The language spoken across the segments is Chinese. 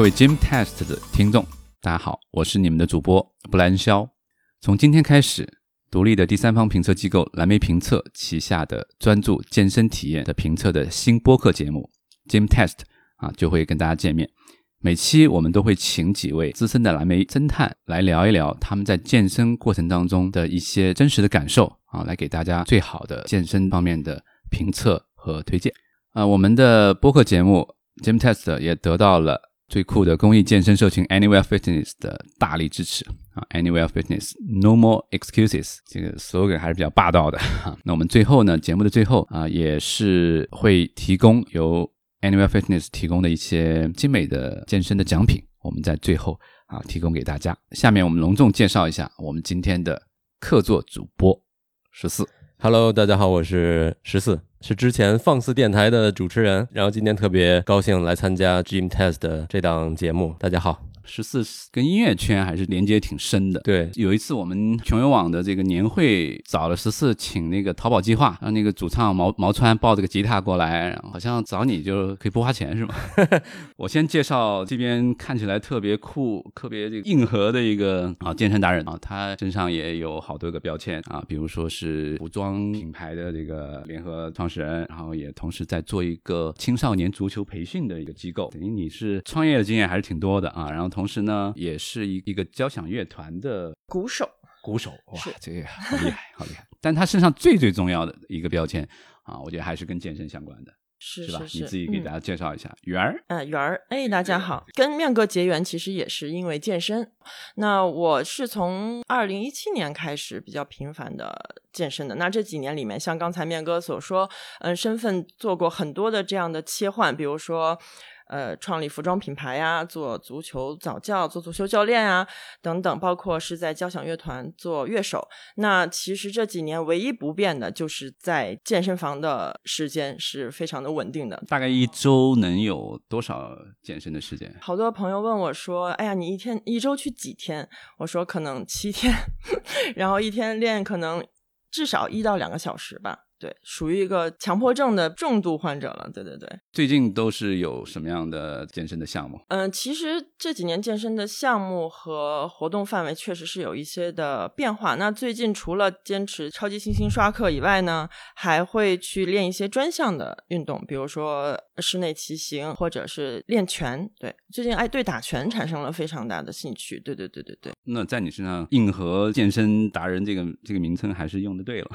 各位 Gym Test 的听众，大家好，我是你们的主播布兰肖。从今天开始，独立的第三方评测机构蓝莓评测旗下的专注健身体验的评测的新播客节目 Gym Test 啊，就会跟大家见面。每期我们都会请几位资深的蓝莓侦探来聊一聊他们在健身过程当中的一些真实的感受啊，来给大家最好的健身方面的评测和推荐。啊，我们的播客节目 Gym Test 也得到了。最酷的公益健身社群 Anywhere Fitness 的大力支持啊！Anywhere Fitness No More Excuses，这个 slogan 还是比较霸道的。那我们最后呢，节目的最后啊，也是会提供由 Anywhere Fitness 提供的一些精美的健身的奖品，我们在最后啊提供给大家。下面我们隆重介绍一下我们今天的客座主播十四。Hello，大家好，我是十四。是之前放肆电台的主持人，然后今天特别高兴来参加 Gym Test 的这档节目。大家好。十四跟音乐圈还是连接挺深的。对，有一次我们穷游网的这个年会找了十四，请那个淘宝计划，让那个主唱毛毛川抱着个吉他过来，然后好像找你就可以不花钱是吗？我先介绍这边看起来特别酷、特别这个硬核的一个啊健身达人啊，他身上也有好多个标签啊，比如说是服装品牌的这个联合创始人，然后也同时在做一个青少年足球培训的一个机构，等于你是创业的经验还是挺多的啊，然后同。同时呢，也是一一个交响乐团的鼓手。鼓手哇，这个好厉害，好厉害！但他身上最最重要的一个标签啊，我觉得还是跟健身相关的。是是吧？你自己给大家介绍一下，圆儿。嗯，圆儿，哎，大家好，跟面哥结缘其实也是因为健身。那我是从二零一七年开始比较频繁的健身的。那这几年里面，像刚才面哥所说，嗯，身份做过很多的这样的切换，比如说。呃，创立服装品牌呀，做足球早教，做足球教练啊，等等，包括是在交响乐团做乐手。那其实这几年唯一不变的就是在健身房的时间是非常的稳定的。大概一周能有多少健身的时间？好多朋友问我说：“哎呀，你一天一周去几天？”我说：“可能七天，然后一天练可能至少一到两个小时吧。”对，属于一个强迫症的重度患者了。对对对，最近都是有什么样的健身的项目？嗯，其实这几年健身的项目和活动范围确实是有一些的变化。那最近除了坚持超级星星刷课以外呢，还会去练一些专项的运动，比如说室内骑行或者是练拳。对，最近哎对打拳产生了非常大的兴趣。对对对对对。那在你身上，硬核健身达人这个这个名称还是用的对了。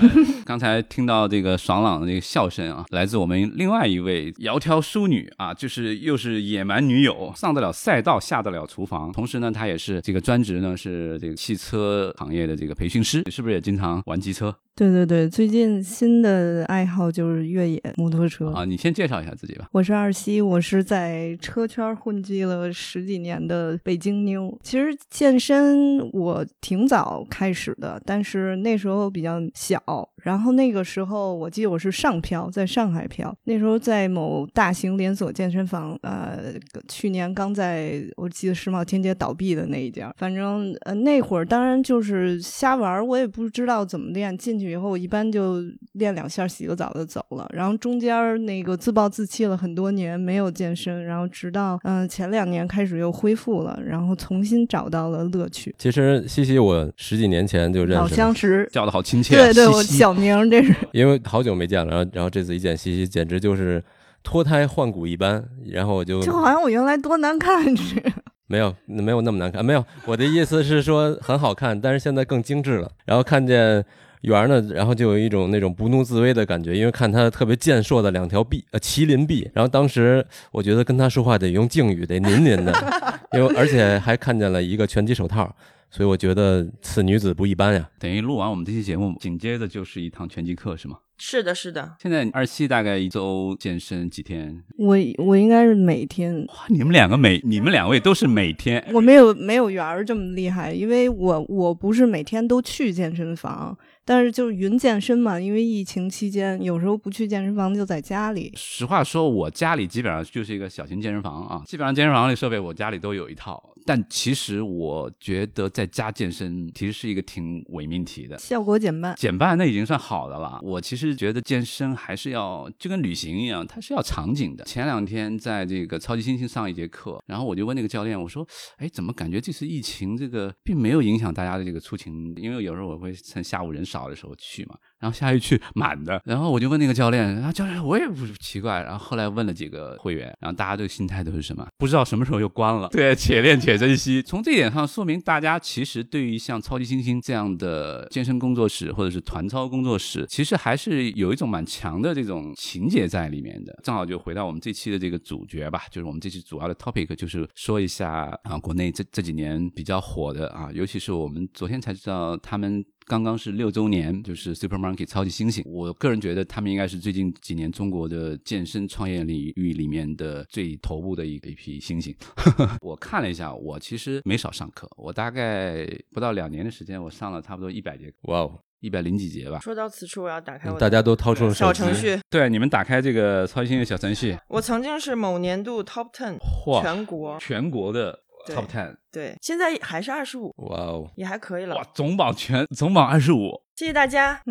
刚才。听到这个爽朗的这个笑声啊，来自我们另外一位窈窕淑女啊，就是又是野蛮女友，上得了赛道，下得了厨房。同时呢，她也是这个专职呢，是这个汽车行业的这个培训师，是不是也经常玩机车？对对对，最近新的爱好就是越野摩托车啊。你先介绍一下自己吧。我是二西，我是在车圈混迹了十几年的北京妞。其实健身我挺早开始的，但是那时候比较小。然后那个时候我记得我是上漂，在上海漂。那时候在某大型连锁健身房，呃，去年刚在我记得世贸天阶倒闭的那一家。反正呃那会儿当然就是瞎玩，我也不知道怎么练进去。以后我一般就练两下，洗个澡就走了。然后中间那个自暴自弃了很多年，没有健身。然后直到嗯前两年开始又恢复了，然后重新找到了乐趣。其实西西我十几年前就认识，老相识，叫的好亲切。对对，我小名这是。因为好久没见了，然后然后这次一见西西，简直就是脱胎换骨一般。然后我就就好像我原来多难看似的。没有没有那么难看，没有。我的意思是说很好看，但是现在更精致了。然后看见。圆呢，然后就有一种那种不怒自威的感觉，因为看他特别健硕的两条臂，呃，麒麟臂。然后当时我觉得跟他说话得用敬语，得您您的，因为而且还看见了一个拳击手套，所以我觉得此女子不一般呀。等于录完我们这期节目，紧接着就是一堂拳击课，是吗？是的，是的。现在二七大概一周健身几天？我我应该是每天。哇，你们两个每你们两位都是每天。我没有没有圆儿这么厉害，因为我我不是每天都去健身房。但是就是云健身嘛，因为疫情期间，有时候不去健身房就在家里。实话说，我家里基本上就是一个小型健身房啊，基本上健身房里设备我家里都有一套。但其实我觉得在家健身其实是一个挺伪命题的。效果减半。减半那已经算好的了。我其实觉得健身还是要就跟旅行一样，它是要场景的。前两天在这个超级星星上一节课，然后我就问那个教练，我说：“哎，怎么感觉这次疫情这个并没有影响大家的这个出勤？因为有时候我会趁下午人少的时候去嘛。”然后下一去满的，然后我就问那个教练，然后教练我也不奇怪，然后后来问了几个会员，然后大家这个心态都是什么？不知道什么时候又关了。对，且练且珍惜。从这一点上说明，大家其实对于像超级星星这样的健身工作室或者是团操工作室，其实还是有一种蛮强的这种情节在里面的。正好就回到我们这期的这个主角吧，就是我们这期主要的 topic 就是说一下啊，国内这这几年比较火的啊，尤其是我们昨天才知道他们。刚刚是六周年，就是 Supermarket 超级猩猩。我个人觉得他们应该是最近几年中国的健身创业领域里面的最头部的一一批猩猩。我看了一下，我其实没少上课，我大概不到两年的时间，我上了差不多一百节，哇哦，一百零几节吧。说到此处，我要打开我的大家都掏出了小程序。对，你们打开这个超级猩猩小程序，我曾经是某年度 Top Ten 嚯全国，全国的对 Top Ten，对，现在还是二十五，哇哦，也还可以了哇。，总榜全总榜二十五。谢谢大家。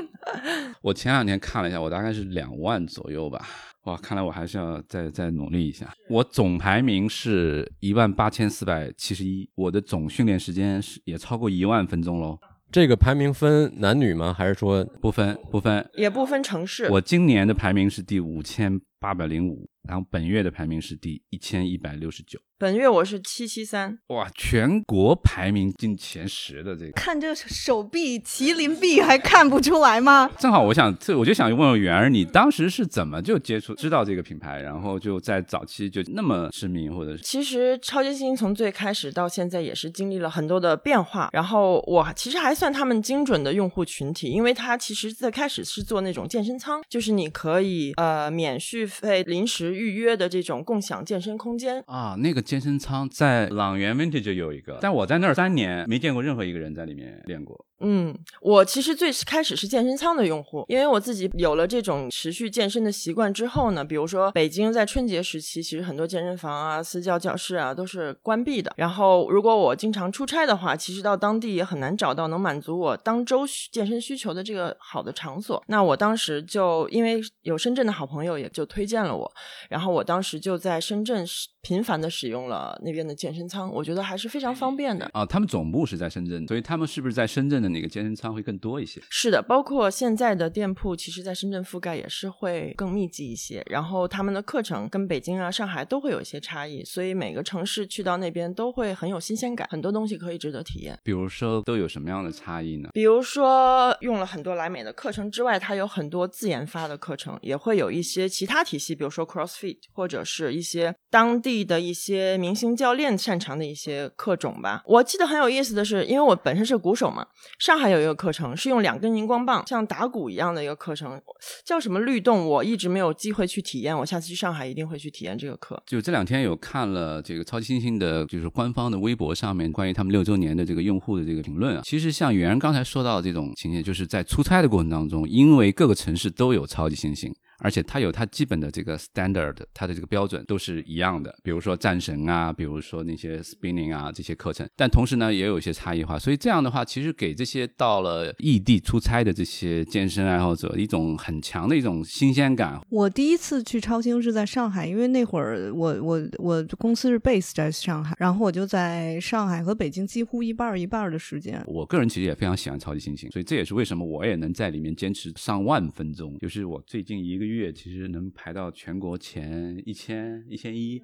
我前两天看了一下，我大概是两万左右吧。哇，看来我还是要再再努力一下。我总排名是一万八千四百七十一，我的总训练时间是也超过一万分钟喽。这个排名分男女吗？还是说不分不分，也不分城市。我今年的排名是第五千八百零五，然后本月的排名是第一千一百六十九。本月我是七七三，哇，全国排名进前十的这个，看这手臂麒麟臂还看不出来吗？正好我想，这我就想问问圆儿，你当时是怎么就接触知道这个品牌，然后就在早期就那么知名，或者是其实超级星从最开始到现在也是经历了很多的变化。然后我其实还算他们精准的用户群体，因为它其实最开始是做那种健身舱，就是你可以呃免续费临时预约的这种共享健身空间。啊，那个健身舱在朗园 Vintage 有一个，但我在那儿三年没见过任何一个人在里面练过。嗯，我其实最开始是健身舱的用户，因为我自己有了这种持续健身的习惯之后呢，比如说北京在春节时期，其实很多健身房啊、私教教室啊都是关闭的。然后如果我经常出差的话，其实到当地也很难找到能满足我当周健身需求的这个好的场所。那我当时就因为有深圳的好朋友，也就推荐了我，然后我当时就在深圳频繁的使用了那边的健身舱，我觉得还是非常方便的。啊，他们总部是在深圳，所以他们是不是在深圳的那个健身舱会更多一些？是的，包括现在的店铺，其实在深圳覆盖也是会更密集一些。然后他们的课程跟北京啊、上海都会有一些差异，所以每个城市去到那边都会很有新鲜感，很多东西可以值得体验。比如说都有什么样的差异呢？比如说用了很多莱美的课程之外，它有很多自研发的课程，也会有一些其他体系，比如说 CrossFit 或者是一些当地的一些明星教练擅长的一些课种吧。我记得很有意思的是，因为我本身是鼓手嘛，上海有一个课程是用两根荧光棒像打鼓一样的一个课程，叫什么律动，我一直没有机会去体验，我下次去上海一定会去体验这个课。就这两天有看了这个超级星星的，就是官方的微博上面关于他们六周年的这个用户的这个评论啊。其实像袁刚才说到的这种情节，就是在出差的过程当中，因为各个城市都有超级星星。而且它有它基本的这个 standard，它的这个标准都是一样的，比如说战神啊，比如说那些 spinning 啊这些课程，但同时呢也有一些差异化，所以这样的话，其实给这些到了异地出差的这些健身爱好者一种很强的一种新鲜感。我第一次去超星是在上海，因为那会儿我我我公司是 base 在上海，然后我就在上海和北京几乎一半儿一半儿的时间。我个人其实也非常喜欢超级星星，所以这也是为什么我也能在里面坚持上万分钟，就是我最近一个月其实能排到全国前一千一千一。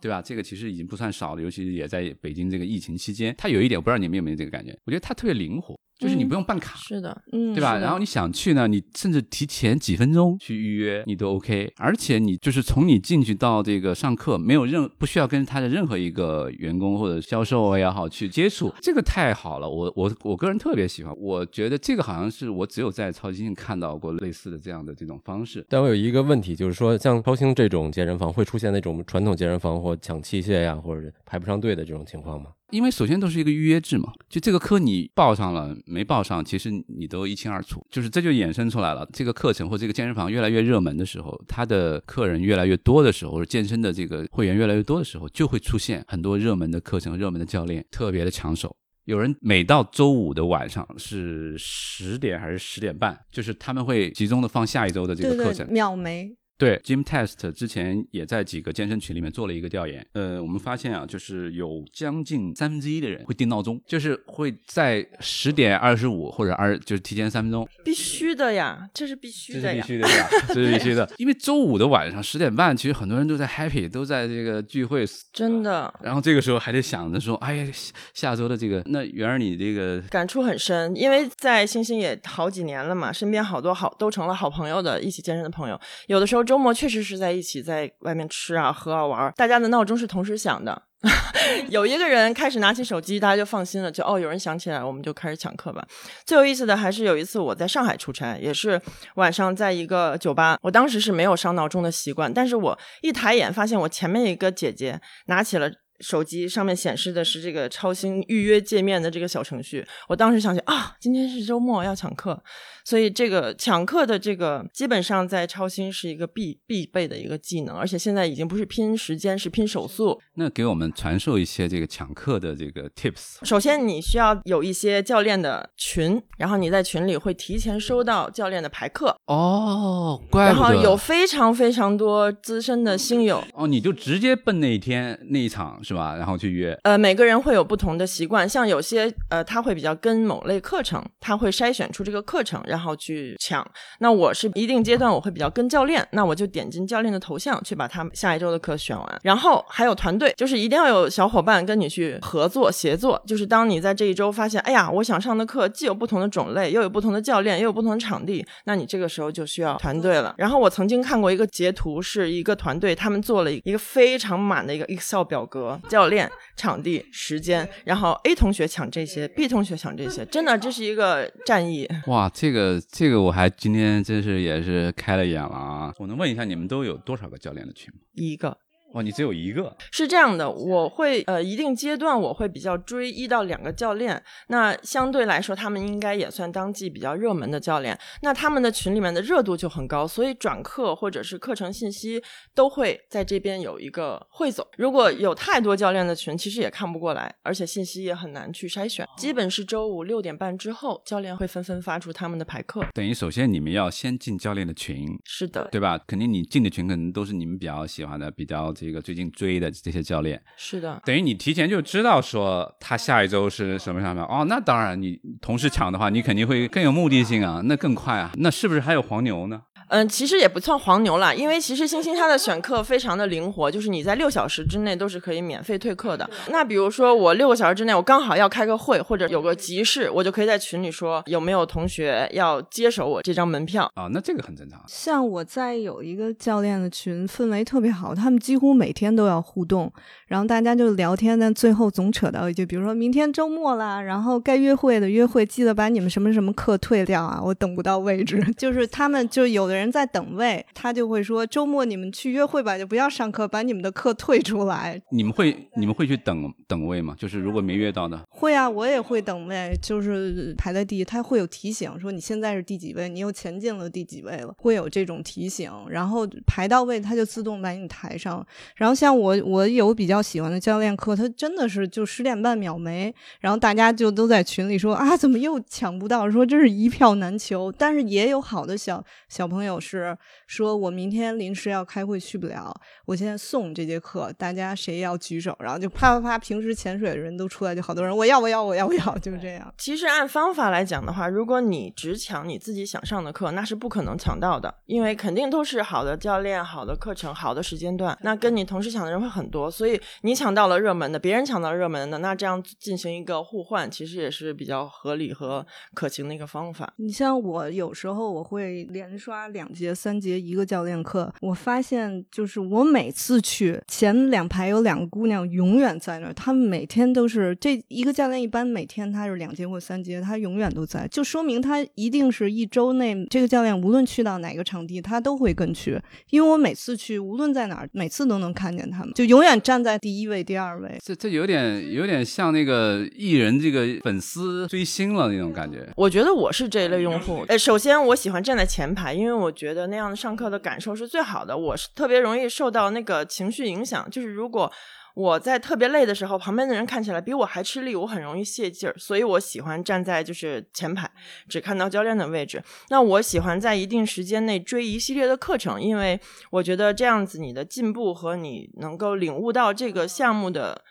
对吧？这个其实已经不算少了，尤其是也在北京这个疫情期间，它有一点，我不知道你们有没有这个感觉，我觉得它特别灵活，就是你不用办卡，是的，嗯，对吧？然后你想去呢，你甚至提前几分钟去预约，你都 OK。而且你就是从你进去到这个上课，没有任不需要跟他的任何一个员工或者销售也好去接触，这个太好了。我我我个人特别喜欢，我觉得这个好像是我只有在超级星看到过类似的这样的这种方式。但我有一个问题，就是说，像超星这种健身房会出现那种传统健身房或抢器械呀，或者排不上队的这种情况吗？因为首先都是一个预约制嘛，就这个课你报上了没报上，其实你都一清二楚。就是这就衍生出来了，这个课程或这个健身房越来越热门的时候，他的客人越来越多的时候，或者健身的这个会员越来越多的时候，就会出现很多热门的课程、热门的教练特别的抢手。有人每到周五的晚上是十点还是十点半，就是他们会集中的放下一周的这个课程。秒没。对，Gym Test 之前也在几个健身群里面做了一个调研，呃，我们发现啊，就是有将近三分之一的人会定闹钟，就是会在十点二十五或者二，就是提前三分钟。必须的呀，这是必须的呀，这是必须的呀，这是必须的。因为周五的晚上十点半，其实很多人都在 happy，都在这个聚会，真的。然后这个时候还得想着说，哎呀，下周的这个，那圆儿你这个感触很深，因为在星星也好几年了嘛，身边好多好都成了好朋友的，一起健身的朋友，有的时候。周末确实是在一起，在外面吃啊、喝啊、玩，大家的闹钟是同时响的。有一个人开始拿起手机，大家就放心了，就哦，有人想起来，我们就开始抢课吧。最有意思的还是有一次我在上海出差，也是晚上在一个酒吧，我当时是没有上闹钟的习惯，但是我一抬眼发现我前面一个姐姐拿起了。手机上面显示的是这个超星预约界面的这个小程序，我当时想起啊，今天是周末要抢课，所以这个抢课的这个基本上在超星是一个必必备的一个技能，而且现在已经不是拼时间，是拼手速。那给我们传授一些这个抢课的这个 tips。首先你需要有一些教练的群，然后你在群里会提前收到教练的排课。哦，怪。然后有非常非常多资深的新友。哦，你就直接奔那一天那一场。是吧？然后去约。呃，每个人会有不同的习惯，像有些呃，他会比较跟某类课程，他会筛选出这个课程，然后然后去抢。那我是一定阶段我会比较跟教练，那我就点进教练的头像去把他们下一周的课选完。然后还有团队，就是一定要有小伙伴跟你去合作协作。就是当你在这一周发现，哎呀，我想上的课既有不同的种类，又有不同的教练，又有不同的场地，那你这个时候就需要团队了。然后我曾经看过一个截图，是一个团队他们做了一个非常满的一个 Excel 表格。教练、场地、时间，然后 A 同学抢这些，B 同学抢这些，真的这是一个战役。哇，这个这个我还今天真是也是开了眼了啊！我能问一下你们都有多少个教练的群吗？一个。哇，你只有一个？是这样的，我会呃，一定阶段我会比较追一到两个教练，那相对来说他们应该也算当季比较热门的教练，那他们的群里面的热度就很高，所以转课或者是课程信息都会在这边有一个汇总。如果有太多教练的群，其实也看不过来，而且信息也很难去筛选。基本是周五六点半之后，教练会纷纷发出他们的排课。等于首先你们要先进教练的群，是的，对吧？肯定你进的群可能都是你们比较喜欢的，比较。这个最近追的这些教练是的，等于你提前就知道说他下一周是什么什么哦，那当然你同时抢的话，你肯定会更有目的性啊，那更快啊，那是不是还有黄牛呢？嗯，其实也不算黄牛了，因为其实星星它的选课非常的灵活，就是你在六小时之内都是可以免费退课的。那比如说我六个小时之内我刚好要开个会或者有个急事，我就可以在群里说有没有同学要接手我这张门票啊？那这个很正常。像我在有一个教练的群，氛围特别好，他们几乎每天都要互动，然后大家就聊天但，最后总扯到一句，比如说明天周末啦，然后该约会的约会，记得把你们什么什么课退掉啊，我等不到位置。就是他们就有的人在等位，他就会说周末你们去约会吧，就不要上课，把你们的课退出来。你们会你们会去等等位吗？就是如果没约到的，会啊，我也会等位，就是排在第一，他会有提醒说你现在是第几位，你又前进了第几位了，会有这种提醒。然后排到位，他就自动把你抬上。然后像我，我有比较喜欢的教练课，他真的是就十点半秒没，然后大家就都在群里说啊，怎么又抢不到？说这是一票难求。但是也有好的小小朋友有是说，我明天临时要开会去不了，我现在送这节课，大家谁要举手？然后就啪啪啪，平时潜水的人都出来，就好多人，我要我要我要我要，就是这样。其实按方法来讲的话，如果你只抢你自己想上的课，那是不可能抢到的，因为肯定都是好的教练、好的课程、好的时间段，那跟你同时抢的人会很多，所以你抢到了热门的，别人抢到热门的，那这样进行一个互换，其实也是比较合理和可行的一个方法。你像我有时候我会连刷。两节、三节一个教练课，我发现就是我每次去前两排有两个姑娘永远在那儿，她们每天都是这一个教练一般每天他是两节或三节，他永远都在，就说明他一定是一周内这个教练无论去到哪个场地，他都会跟去，因为我每次去无论在哪儿，每次都能看见他们，就永远站在第一位、第二位。这这有点有点像那个艺人这个粉丝追星了那种感觉。我觉得我是这一类用户。呃，首先我喜欢站在前排，因为我觉得那样的上课的感受是最好的。我是特别容易受到那个情绪影响，就是如果我在特别累的时候，旁边的人看起来比我还吃力，我很容易泄劲儿，所以我喜欢站在就是前排，只看到教练的位置。那我喜欢在一定时间内追一系列的课程，因为我觉得这样子你的进步和你能够领悟到这个项目的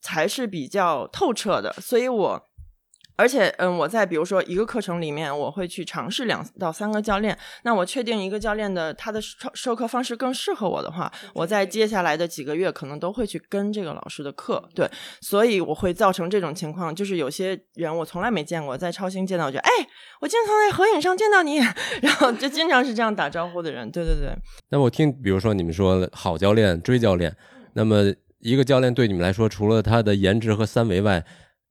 才是比较透彻的，所以我。而且，嗯，我在比如说一个课程里面，我会去尝试两到三个教练。那我确定一个教练的他的授授课方式更适合我的话，我在接下来的几个月可能都会去跟这个老师的课。对，所以我会造成这种情况，就是有些人我从来没见过，在超星见到，我就哎，我经常在合影上见到你，然后就经常是这样打招呼的人。对对对。那我听，比如说你们说好教练追教练，那么一个教练对你们来说，除了他的颜值和三围外，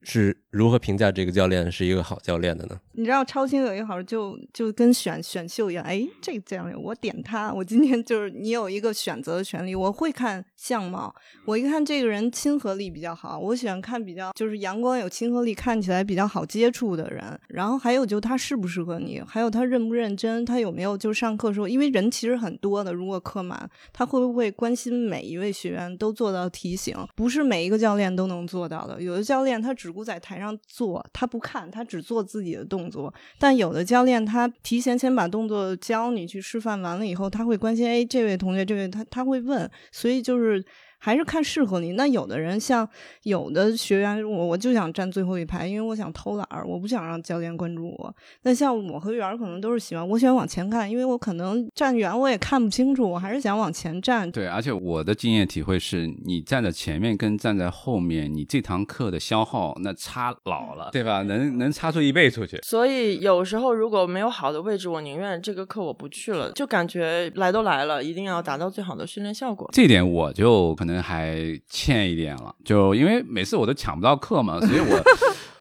是如何评价这个教练是一个好教练的呢？你知道超星有一好就就跟选选秀一样，哎，这个教练我点他，我今天就是你有一个选择的权利。我会看相貌，我一看这个人亲和力比较好，我喜欢看比较就是阳光有亲和力，看起来比较好接触的人。然后还有就他适不适合你，还有他认不认真，他有没有就上课时候，因为人其实很多的，如果课满，他会不会关心每一位学员都做到提醒？不是每一个教练都能做到的，有的教练他只顾在台让做，他不看，他只做自己的动作。但有的教练他提前先把动作教你去示范完了以后，他会关心，哎，这位同学，这位他他会问，所以就是。还是看适合你。那有的人像有的学员，我我就想站最后一排，因为我想偷懒儿，我不想让教练关注我。那像我和圆儿可能都是喜欢，我喜欢往前看，因为我可能站远我也看不清楚，我还是想往前站。对，而且我的经验体会是，你站在前面跟站在后面，你这堂课的消耗那差老了，对吧？能能差出一倍出去。所以有时候如果没有好的位置，我宁愿这个课我不去了，就感觉来都来了，一定要达到最好的训练效果。这点我就可能。还欠一点了，就因为每次我都抢不到课嘛，所以我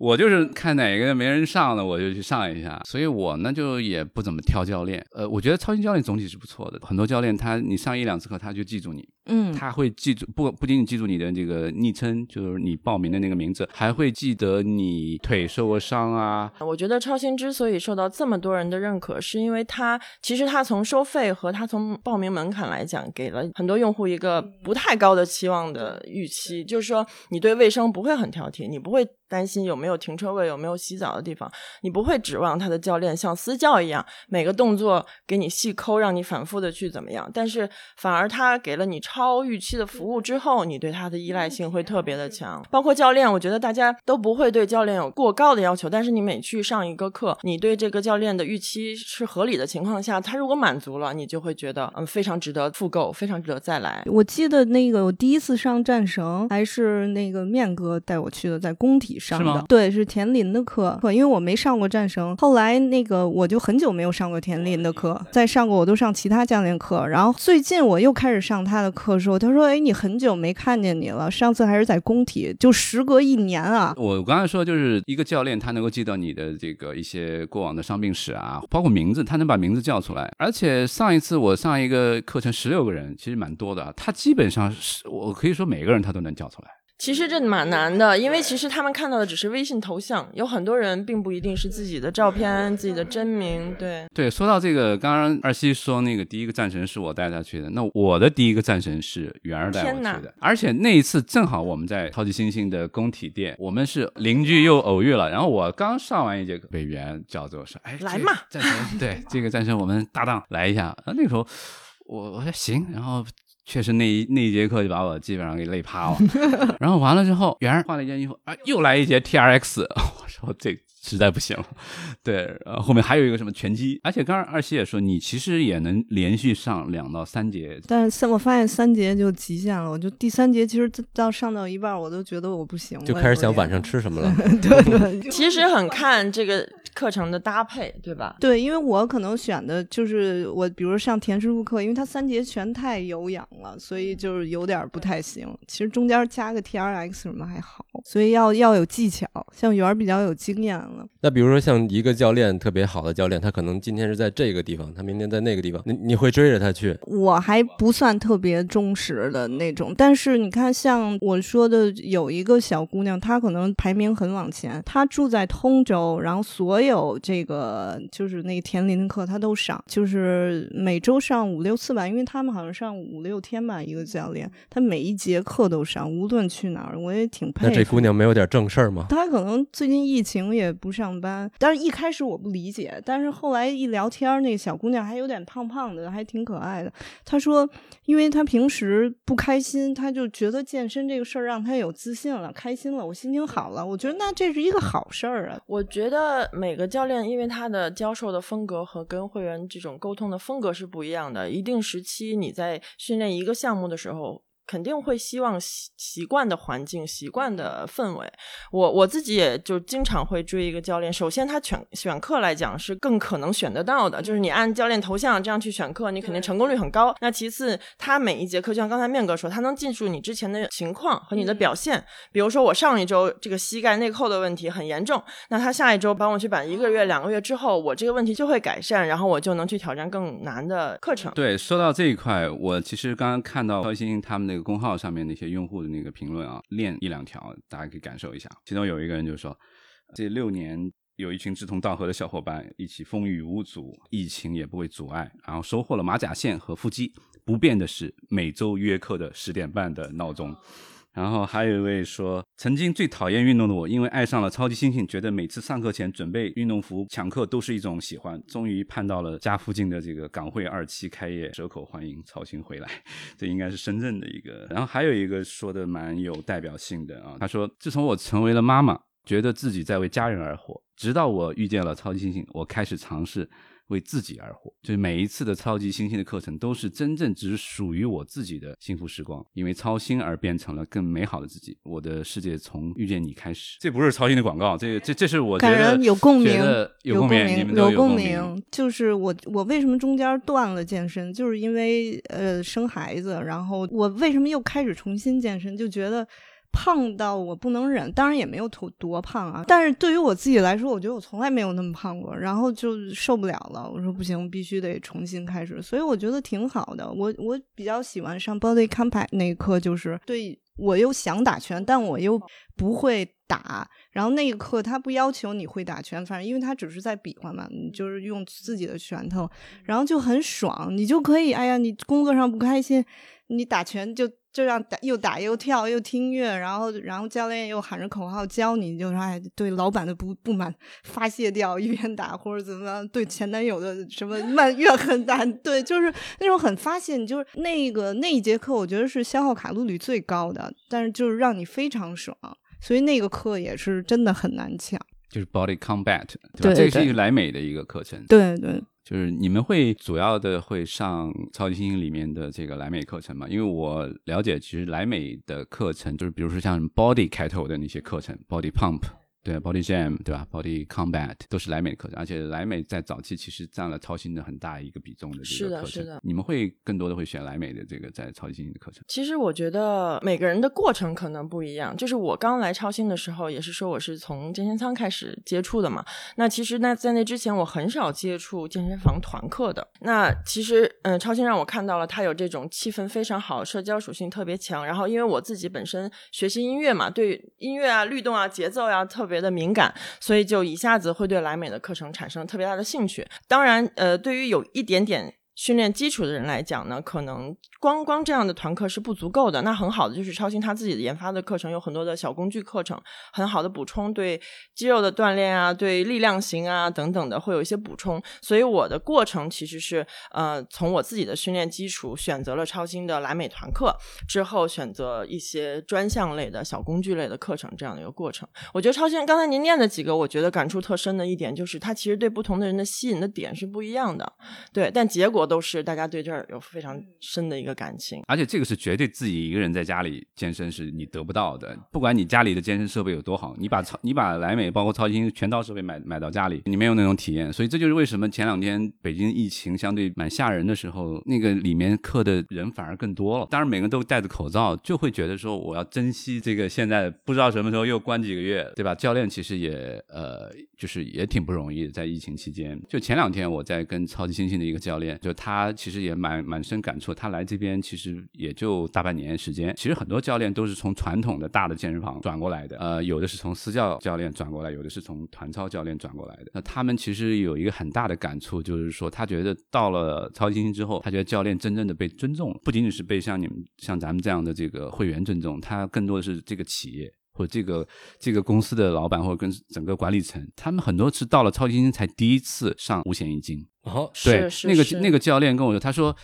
我就是看哪个没人上了，我就去上一下。所以我呢就也不怎么挑教练。呃，我觉得超级教练总体是不错的，很多教练他你上一两次课他就记住你，嗯，他会记住不不仅仅记住你的这个昵称，就是你报名的那个名字，还会记得你腿受过伤啊。我觉得超星之所以受到这么多人的认可，是因为他其实他从收费和他从报名门槛来讲，给了很多用户一个不太高的期望的预期，就是说你对卫生不会很挑剔，你不会。担心有没有停车位，有没有洗澡的地方，你不会指望他的教练像私教一样，每个动作给你细抠，让你反复的去怎么样。但是反而他给了你超预期的服务之后，你对他的依赖性会特别的强。包括教练，我觉得大家都不会对教练有过高的要求，但是你每去上一个课，你对这个教练的预期是合理的情况下，他如果满足了，你就会觉得嗯非常值得复购，非常值得再来。我记得那个我第一次上战绳还是那个面哥带我去的，在工体。上的对是田林的课，因为我没上过战绳，后来那个我就很久没有上过田林的课，再上过我都上其他教练课，然后最近我又开始上他的课的时候，他说：“哎，你很久没看见你了，上次还是在工体，就时隔一年啊。”我刚才说就是一个教练，他能够记到你的这个一些过往的伤病史啊，包括名字，他能把名字叫出来。而且上一次我上一个课程十六个人，其实蛮多的，他基本上是我可以说每个人他都能叫出来。其实这蛮难的，因为其实他们看到的只是微信头像，有很多人并不一定是自己的照片、自己的真名。对对，说到这个，刚刚二西说那个第一个战神是我带他去的，那我的第一个战神是圆儿带我去的，而且那一次正好我们在超级星星的工体店，我们是邻居又偶遇了。然后我刚上完一节课，被圆叫着说：“哎，来嘛，战神，对这个战神，我们搭档来一下。”啊，那时候我我说行，然后。确实，那一那一节课就把我基本上给累趴了。然后完了之后，圆儿换了一件衣服，啊，又来一节 T R X。我说这实在不行了。对，呃后后面还有一个什么拳击，而且刚刚二喜也说，你其实也能连续上两到三节。但是三我发现三节就极限了，我就第三节其实到上到一半，我都觉得我不行，就开始想晚上吃什么了。对 对，其实很看这个课程的搭配，对吧？对，因为我可能选的就是我，比如上田师傅课，因为他三节全太有氧了，所以就是有点不太行。其实中间加个 T R X 什么还好，所以要要有技巧。像圆儿比较有经验了。那比如说像一个教练特别好的教练，他可能今天是在这个地方，他明天在那个地方，你你会追着他去？我还不算特别忠实的那种，但是你看，像我说的有一个小姑娘，她可能排名很往前，她住在通州，然后所有这个就是那个田林的课她都上，就是每周上五六次吧，因为他们好像上五六天吧，一个教练，她每一节课都上，无论去哪儿，我也挺佩服。那这姑娘没有点正事儿吗？她可能最近疫情也不上班，但是一开始我不理解，但是后来一聊天，那个小姑娘还有点胖胖的，还挺可爱的。她说，因为她平时不开心，她就觉得健身这个事儿让她有自信了，开心了，我心情好了，我觉得那这是一个好事儿啊。我觉得每个教练因为他的教授的风格和跟会员这种沟通的风格是不一样的，一定时期你在训练一个项目的时候。肯定会希望习习惯的环境、习惯的氛围。我我自己也就经常会追一个教练。首先，他选选课来讲是更可能选得到的，就是你按教练头像这样去选课，你肯定成功率很高。那其次，他每一节课，就像刚才面哥说，他能记住你之前的情况和你的表现。比如说，我上一周这个膝盖内扣的问题很严重，那他下一周帮我去板，一个月、两个月之后，我这个问题就会改善，然后我就能去挑战更难的课程。对，说到这一块，我其实刚刚看到超星他们那个。公号上面那些用户的那个评论啊，练一两条，大家可以感受一下。其中有一个人就说，这六年有一群志同道合的小伙伴一起风雨无阻，疫情也不会阻碍，然后收获了马甲线和腹肌。不变的是每周约课的十点半的闹钟。然后还有一位说，曾经最讨厌运动的我，因为爱上了超级猩猩，觉得每次上课前准备运动服抢课都是一种喜欢。终于盼到了家附近的这个港汇二期开业，蛇口欢迎超星回来。这应该是深圳的一个。然后还有一个说的蛮有代表性的啊，他说，自从我成为了妈妈，觉得自己在为家人而活，直到我遇见了超级猩猩，我开始尝试。为自己而活，就是每一次的超级星星的课程都是真正只属于我自己的幸福时光，因为操心而变成了更美好的自己。我的世界从遇见你开始。这不是操心的广告，这这这是我觉得有共鸣，有共鸣，有共鸣。就是我我为什么中间断了健身，就是因为呃生孩子，然后我为什么又开始重新健身，就觉得。胖到我不能忍，当然也没有多多胖啊。但是对于我自己来说，我觉得我从来没有那么胖过，然后就受不了了。我说不行，必须得重新开始。所以我觉得挺好的。我我比较喜欢上 Body Compact 那一课，就是对我又想打拳，但我又不会打。然后那一课他不要求你会打拳，反正因为他只是在比划嘛，你就是用自己的拳头，然后就很爽。你就可以，哎呀，你工作上不开心，你打拳就。就让打又打又跳又听音乐，然后然后教练又喊着口号教你，就是哎对老板的不不满发泄掉，一边打或者怎么样，对前男友的什么 慢怨很大，对，就是那种很发泄，就是那个那一节课，我觉得是消耗卡路里最高的，但是就是让你非常爽，所以那个课也是真的很难抢。就是 Body Combat，对吧？这是一个莱美的一个课程。对对。就是你们会主要的会上超级星星里面的这个莱美课程吗？因为我了解，其实莱美的课程就是比如说像 Body 开头的那些课程，Body Pump。对，Body Jam，对吧？Body Combat 都是莱美的课程，而且莱美在早期其实占了超新的很大一个比重的这个课程。是的，是的。你们会更多的会选莱美的这个在超级星星的课程？其实我觉得每个人的过程可能不一样。就是我刚来超新的时候，也是说我是从健身仓开始接触的嘛。那其实那在那之前，我很少接触健身房团课的。那其实，嗯，超新让我看到了它有这种气氛非常好，社交属性特别强。然后因为我自己本身学习音乐嘛，对音乐啊、律动啊、节奏呀特。特别的敏感，所以就一下子会对莱美的课程产生特别大的兴趣。当然，呃，对于有一点点。训练基础的人来讲呢，可能光光这样的团课是不足够的。那很好的就是超星他自己的研发的课程有很多的小工具课程，很好的补充对肌肉的锻炼啊，对力量型啊等等的会有一些补充。所以我的过程其实是呃从我自己的训练基础选择了超星的莱美团课，之后选择一些专项类的小工具类的课程这样的一个过程。我觉得超星刚才您念的几个，我觉得感触特深的一点就是，它其实对不同的人的吸引的点是不一样的。对，但结果都是大家对这儿有非常深的一个感情，而且这个是绝对自己一个人在家里健身是你得不到的。不管你家里的健身设备有多好，你把超你把莱美包括超星全套设备买买到家里，你没有那种体验。所以这就是为什么前两天北京疫情相对蛮吓人的时候，那个里面课的人反而更多了。当然每个人都戴着口罩，就会觉得说我要珍惜这个现在不知道什么时候又关几个月，对吧？教练其实也呃就是也挺不容易，在疫情期间。就前两天我在跟超级星星的一个教练，就他其实也蛮蛮深感触。他来这边其实也就大半年时间。其实很多教练都是从传统的大的健身房转过来的，呃，有的是从私教教练转过来，有的是从团操教练转过来的。那他们其实有一个很大的感触，就是说他觉得到了超级星星之后，他觉得教练真正的被尊重了，不仅仅是被像你们像咱们这样的这个会员尊重，他更多的是这个企业。或这个这个公司的老板，或者跟整个管理层，他们很多次到了超级星才第一次上五险一金。哦，对，那个那个教练跟我说，他说。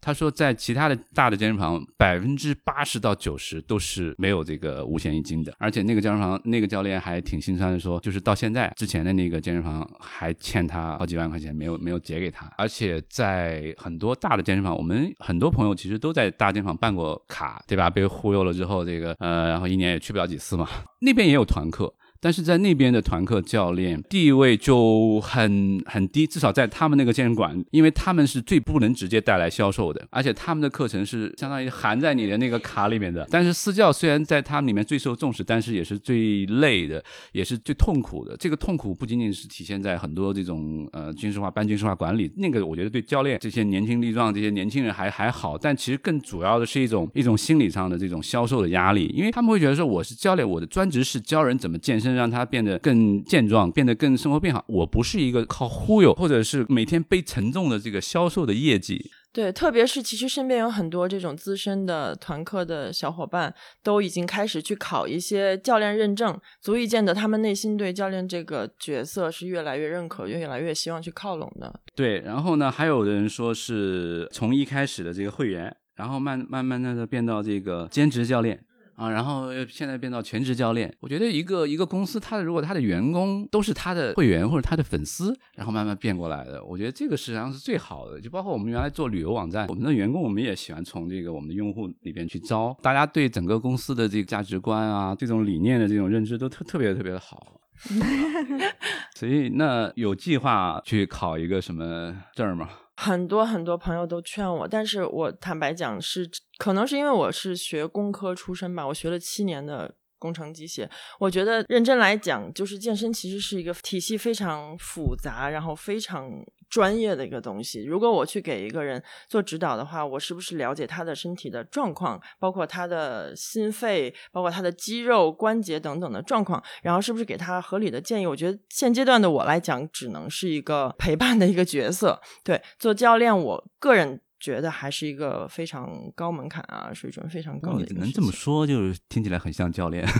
他说，在其他的大的健身房，百分之八十到九十都是没有这个五险一金的，而且那个健身房那个教练还挺心酸的说，就是到现在之前的那个健身房还欠他好几万块钱，没有没有结给他。而且在很多大的健身房，我们很多朋友其实都在大健身房办过卡，对吧？被忽悠了之后，这个呃，然后一年也去不了几次嘛。那边也有团课。但是在那边的团课教练地位就很很低，至少在他们那个健身馆，因为他们是最不能直接带来销售的，而且他们的课程是相当于含在你的那个卡里面的。但是私教虽然在他们里面最受重视，但是也是最累的，也是最痛苦的。这个痛苦不仅仅是体现在很多这种呃军事化、半军事化管理，那个我觉得对教练这些年轻力壮这些年轻人还还好，但其实更主要的是一种一种心理上的这种销售的压力，因为他们会觉得说我是教练，我的专职是教人怎么健身。让他变得更健壮，变得更生活变好。我不是一个靠忽悠，或者是每天背沉重的这个销售的业绩。对，特别是其实身边有很多这种资深的团课的小伙伴，都已经开始去考一些教练认证，足以见得他们内心对教练这个角色是越来越认可，越来越希望去靠拢的。对，然后呢，还有的人说是从一开始的这个会员，然后慢慢慢的变到这个兼职教练。啊，然后现在变到全职教练，我觉得一个一个公司，他的如果他的员工都是他的会员或者他的粉丝，然后慢慢变过来的，我觉得这个实际上是最好的。就包括我们原来做旅游网站，我们的员工我们也喜欢从这个我们的用户里边去招，大家对整个公司的这个价值观啊，这种理念的这种认知都特特别特别的好。所以那有计划去考一个什么证吗？很多很多朋友都劝我，但是我坦白讲是，可能是因为我是学工科出身吧，我学了七年的。工程机械，我觉得认真来讲，就是健身其实是一个体系非常复杂，然后非常专业的一个东西。如果我去给一个人做指导的话，我是不是了解他的身体的状况，包括他的心肺，包括他的肌肉、关节等等的状况，然后是不是给他合理的建议？我觉得现阶段的我来讲，只能是一个陪伴的一个角色。对，做教练，我个人。觉得还是一个非常高门槛啊，水准非常高的。能这么说，就是听起来很像教练。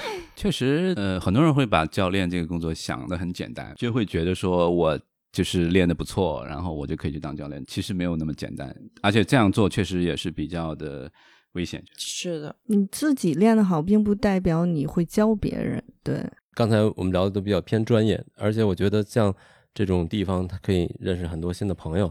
确实，呃，很多人会把教练这个工作想的很简单，就会觉得说我就是练的不错，然后我就可以去当教练。其实没有那么简单，而且这样做确实也是比较的危险。是的，你自己练得好，并不代表你会教别人。对，刚才我们聊的都比较偏专业，而且我觉得像这种地方，他可以认识很多新的朋友。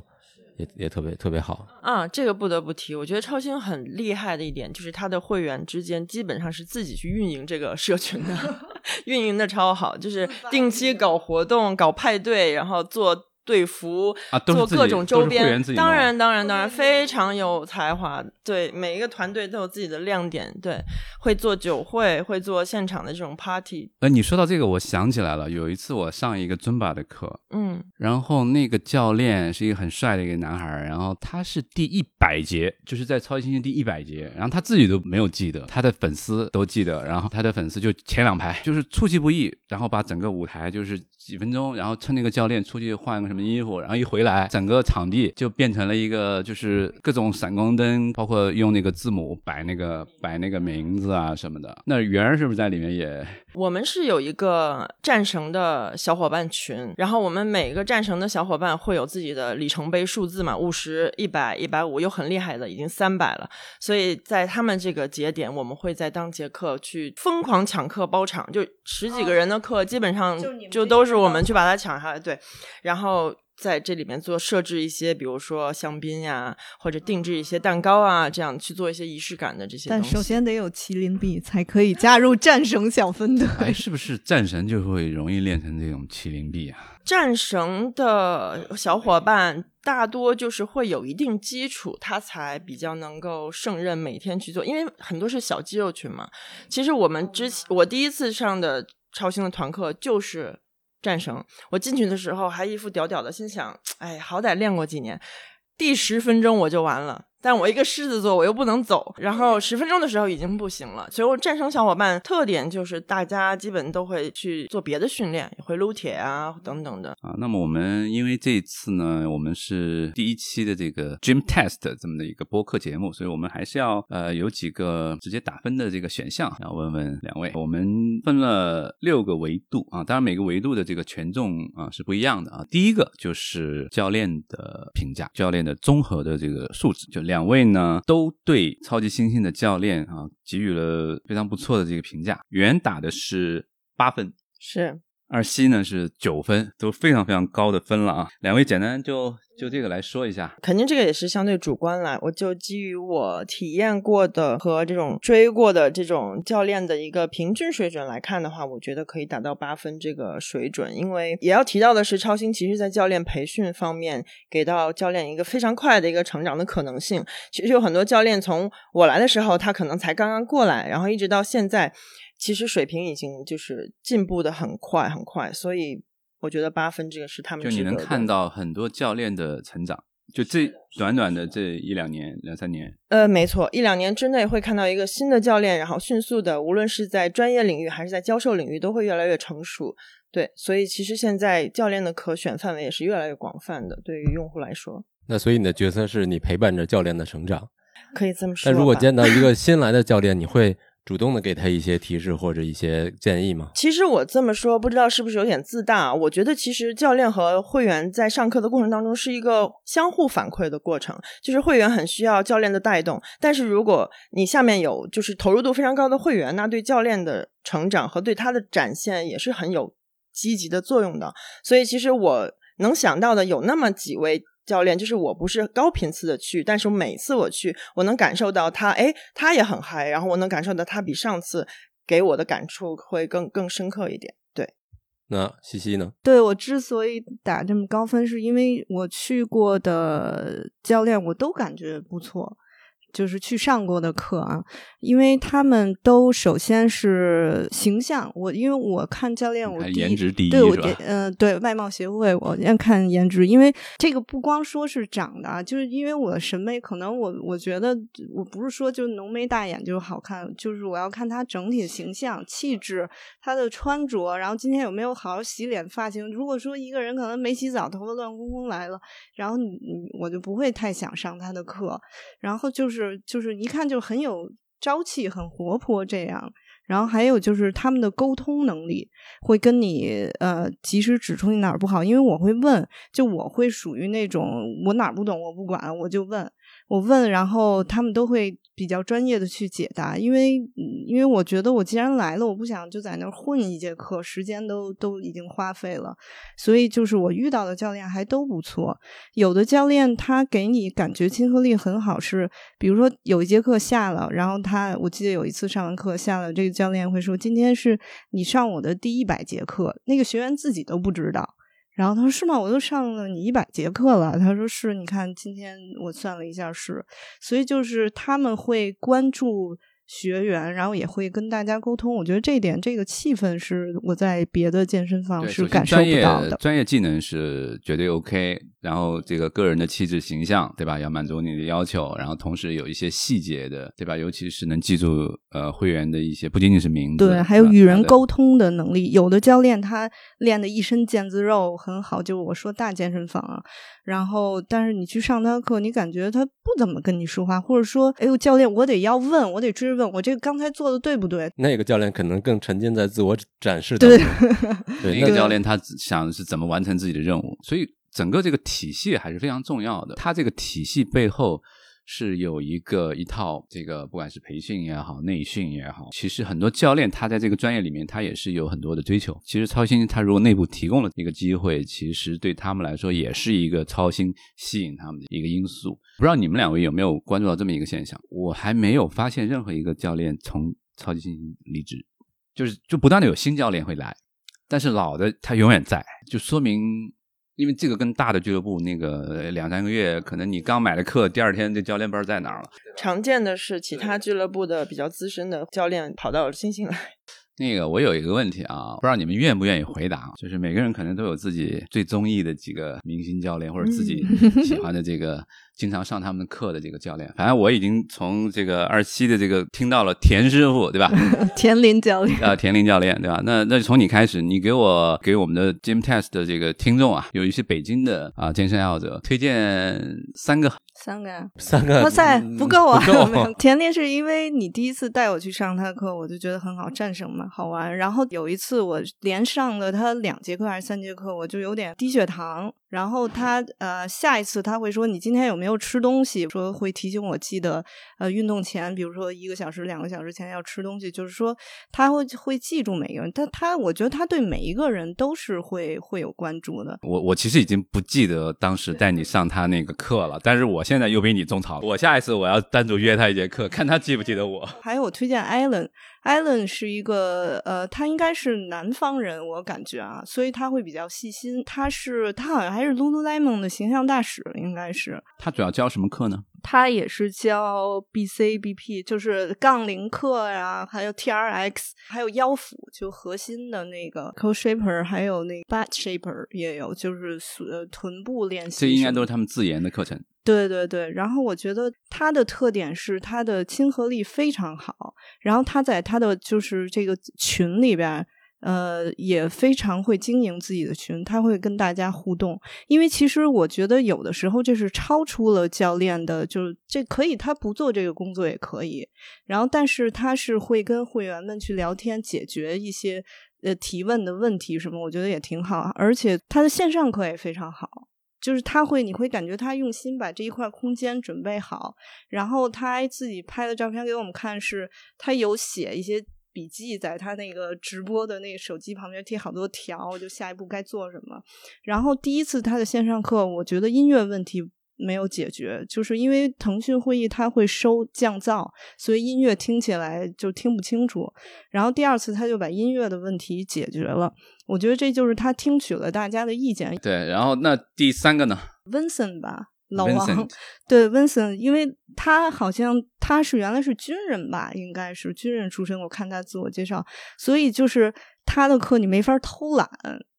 也也特别特别好啊！这个不得不提，我觉得超星很厉害的一点就是他的会员之间基本上是自己去运营这个社群的，运营的超好，就是定期搞活动、搞派对，然后做。队服啊，做各种周边，当然当然当然非常有才华。对，每一个团队都有自己的亮点。对，会做酒会，会做现场的这种 party。呃，你说到这个，我想起来了，有一次我上一个尊巴的课，嗯，然后那个教练是一个很帅的一个男孩，然后他是第一百节，就是在超级星星第一百节，然后他自己都没有记得，他的粉丝都记得，然后他的粉丝就前两排，就是出其不意，然后把整个舞台就是几分钟，然后趁那个教练出去换个什么。么衣服，然后一回来，整个场地就变成了一个就是各种闪光灯，包括用那个字母摆那个摆那个名字啊什么的。那圆儿是不是在里面也？我们是有一个战神的小伙伴群，然后我们每个战神的小伙伴会有自己的里程碑数字嘛，五十、一百、一百五，有很厉害的已经三百了。所以在他们这个节点，我们会在当节课去疯狂抢课包场，就十几个人的课，基本上就都是我们去把它抢下来。对，然后。在这里面做设置一些，比如说香槟呀，或者定制一些蛋糕啊，这样去做一些仪式感的这些。但首先得有麒麟臂才可以加入战神小分队。哎，是不是战神就会容易练成这种麒麟臂啊？战神的小伙伴大多就是会有一定基础，他才比较能够胜任每天去做，因为很多是小肌肉群嘛。其实我们之前我第一次上的超星的团课就是。战神，我进去的时候还一副屌屌的，心想，哎，好歹练过几年，第十分钟我就完了。但我一个狮子座，我又不能走，然后十分钟的时候已经不行了。所以我战胜小伙伴特点就是大家基本都会去做别的训练，会撸铁啊等等的啊。那么我们因为这一次呢，我们是第一期的这个 Dream Test 这么的一个播客节目，所以我们还是要呃有几个直接打分的这个选项，要问问两位。我们分了六个维度啊，当然每个维度的这个权重啊是不一样的啊。第一个就是教练的评价，教练的综合的这个素质就。两位呢都对超级猩猩的教练啊给予了非常不错的这个评价。原打的是八分，是二西呢是九分，都非常非常高的分了啊。两位简单就。就这个来说一下，肯定这个也是相对主观了。我就基于我体验过的和这种追过的这种教练的一个平均水准来看的话，我觉得可以达到八分这个水准。因为也要提到的是，超星其实在教练培训方面给到教练一个非常快的一个成长的可能性。其实有很多教练从我来的时候，他可能才刚刚过来，然后一直到现在，其实水平已经就是进步的很快很快，所以。我觉得八分这个是他们就你能看到很多教练的成长，就这短短的这一两年两三年。呃，没错，一两年之内会看到一个新的教练，然后迅速的，无论是在专业领域还是在教授领域，都会越来越成熟。对，所以其实现在教练的可选范围也是越来越广泛的，对于用户来说。那所以你的角色是你陪伴着教练的成长，可以这么说。那如果见到一个新来的教练，你会？主动的给他一些提示或者一些建议吗？其实我这么说，不知道是不是有点自大。我觉得其实教练和会员在上课的过程当中是一个相互反馈的过程，就是会员很需要教练的带动，但是如果你下面有就是投入度非常高的会员，那对教练的成长和对他的展现也是很有积极的作用的。所以其实我能想到的有那么几位。教练就是我不是高频次的去，但是每次我去，我能感受到他，哎，他也很嗨，然后我能感受到他比上次给我的感触会更更深刻一点。对，那西西呢？对我之所以打这么高分，是因为我去过的教练我都感觉不错。就是去上过的课啊，因为他们都首先是形象。我因为我看教练，我颜值第一对，我嗯，对外貌协会，我先看颜值。因为这个不光说是长的啊，就是因为我的审美，可能我我觉得我不是说就浓眉大眼就好看，就是我要看他整体的形象、气质、他的穿着，然后今天有没有好好洗脸、发型。如果说一个人可能没洗澡，头发乱哄哄来了，然后你你我就不会太想上他的课。然后就是。是，就是一看就很有朝气，很活泼这样。然后还有就是他们的沟通能力，会跟你呃及时指出你哪儿不好，因为我会问，就我会属于那种我哪儿不懂我不管，我就问。我问，然后他们都会比较专业的去解答，因为因为我觉得我既然来了，我不想就在那儿混一节课，时间都都已经花费了，所以就是我遇到的教练还都不错，有的教练他给你感觉亲和力很好，是比如说有一节课下了，然后他我记得有一次上完课下了，这个教练会说今天是你上我的第一百节课，那个学员自己都不知道。然后他说：“是吗？我都上了你一百节课了。”他说：“是，你看今天我算了一下是，所以就是他们会关注学员，然后也会跟大家沟通。我觉得这一点，这个气氛是我在别的健身房是感受不到的。专业技能是绝对 OK，然后这个个人的气质形象，对吧？要满足你的要求，然后同时有一些细节的，对吧？尤其是能记住呃会员的一些，不仅仅是名字，对，还有与人沟通的能力。有的教练他练的一身腱子肉很好，就我说大健身房啊，然后但是你去上他课，你感觉他不怎么跟你说话，或者说，哎呦，教练，我得要问，我得追问，我这个刚才做的对不对？那个教练可能更沉浸在自我展示当对中。对，一个教练他想是怎么完成自己的任务，所以整个这个体系还是非常重要的。它这个体系背后是有一个一套这个不管是培训也好，内训也好，其实很多教练他在这个专业里面他也是有很多的追求。其实超新他如果内部提供了一个机会，其实对他们来说也是一个超新吸引他们的一个因素。不知道你们两位有没有关注到这么一个现象？我还没有发现任何一个教练从超级新星离职，就是就不断的有新教练会来。但是老的他永远在，就说明，因为这个跟大的俱乐部那个两三个月，可能你刚买了课，第二天这教练不知道在哪儿了。常见的是其他俱乐部的比较资深的教练跑到星星来。那个我有一个问题啊，不知道你们愿不愿意回答，就是每个人可能都有自己最中意的几个明星教练，或者自己 喜欢的这个经常上他们的课的这个教练。反正我已经从这个二期的这个听到了田师傅，对吧？田林教练，呃，田林教练，对吧？那那就从你开始，你给我给我们的 Gym Test 的这个听众啊，有一些北京的啊健身爱好者，推荐三个。三个呀。三个，哇塞，嗯不够啊！不够没 有甜甜是因为你第一次带我去上他的课，我就觉得很好，战胜嘛，好玩。然后有一次我连上了他两节课还是三节课，我就有点低血糖。然后他呃下一次他会说你今天有没有吃东西？说会提醒我记得呃运动前，比如说一个小时、两个小时前要吃东西，就是说他会会记住每个人。但他我觉得他对每一个人都是会会有关注的。我我其实已经不记得当时带你上他那个课了，但是我现在又被你种草了，我下一次我要单独约他一节课，看他记不记得我。还有我推荐 Allen。Allen 是一个呃，他应该是南方人，我感觉啊，所以他会比较细心。他是他好像还是 Lululemon 的形象大使，应该是。他主要教什么课呢？他也是教 BC、BP，就是杠铃课呀、还有 TRX，还有腰腹，就核心的那个 Co Shaper，还有那个 Butt Shaper 也有，就是呃臀部练习。这应该都是他们自研的课程。对对对，然后我觉得他的特点是他的亲和力非常好，然后他在他的就是这个群里边。呃，也非常会经营自己的群，他会跟大家互动。因为其实我觉得有的时候这是超出了教练的，就是这可以他不做这个工作也可以。然后，但是他是会跟会员们去聊天，解决一些呃提问的问题什么，我觉得也挺好。而且他的线上课也非常好。就是他会，你会感觉他用心把这一块空间准备好，然后他自己拍的照片给我们看，是他有写一些笔记，在他那个直播的那个手机旁边贴好多条，就下一步该做什么。然后第一次他的线上课，我觉得音乐问题没有解决，就是因为腾讯会议他会收降噪，所以音乐听起来就听不清楚。然后第二次他就把音乐的问题解决了，我觉得这就是他听取了大家的意见。对，然后那第三个呢？Vincent 吧，老王 Vincent 对 Vincent，因为他好像他是原来是军人吧，应该是军人出身。我看他自我介绍，所以就是他的课你没法偷懒。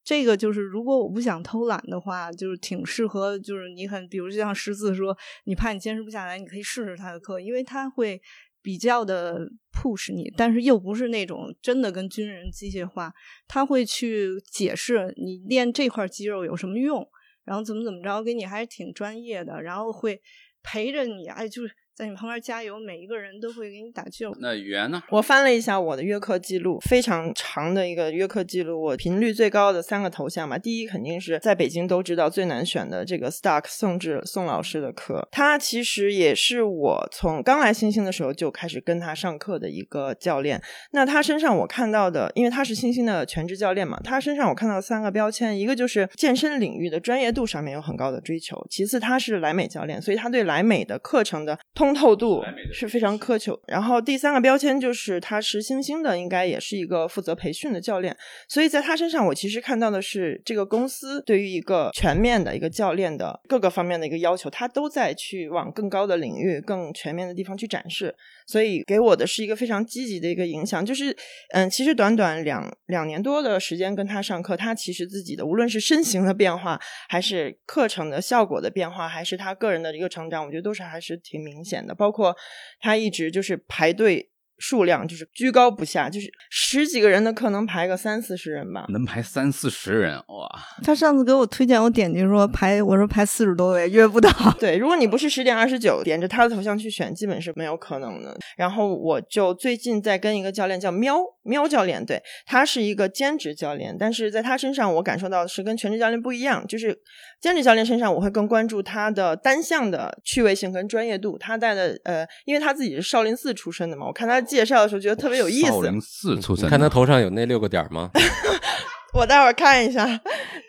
这个就是，如果我不想偷懒的话，就是挺适合，就是你很，比如就像十字说，你怕你坚持不下来，你可以试试他的课，因为他会比较的 push 你，但是又不是那种真的跟军人机械化，他会去解释你练这块肌肉有什么用。然后怎么怎么着，给你还是挺专业的，然后会陪着你，哎，就是在你旁边加油，每一个人都会给你打救。那圆呢？我翻了一下我的约课记录，非常长的一个约课记录。我频率最高的三个头像嘛，第一肯定是在北京都知道最难选的这个 Stark 宋志宋老师的课，他其实也是我从刚来星星的时候就开始跟他上课的一个教练。那他身上我看到的，因为他是星星的全职教练嘛，他身上我看到三个标签，一个就是健身领域的专业度上面有很高的追求，其次他是莱美教练，所以他对莱美的课程的通透度是非常苛求。然后第三个标签就是他是星星的，应该也是一个负责培训的教练，所以在他身上我其实看到的是这个公司对于一个全面的一个教练的各个方面的一个要求，他都在去往更高的领域、更全面的地方去展示。所以给我的是一个非常积极的一个影响。就是嗯，其实短短两两年多的时间跟他上课，他其实自己的无论是身形的变化，还是课程的效果的变化，还是他个人的一个成长，我觉得都是还是挺明显的。包括他一直就是排队。数量就是居高不下，就是十几个人的课能排个三四十人吧，能排三四十人哇！他上次给我推荐，我点进说排，我说排四十多位约不到。对，如果你不是十点二十九点着他的头像去选，基本是没有可能的。然后我就最近在跟一个教练叫喵喵教练，对他是一个兼职教练，但是在他身上我感受到的是跟全职教练不一样，就是兼职教练身上我会更关注他的单项的趣味性跟专业度。他带的呃，因为他自己是少林寺出身的嘛，我看他。介绍的时候觉得特别有意思。少林寺出身，看他头上有那六个点吗？我待会儿看一下，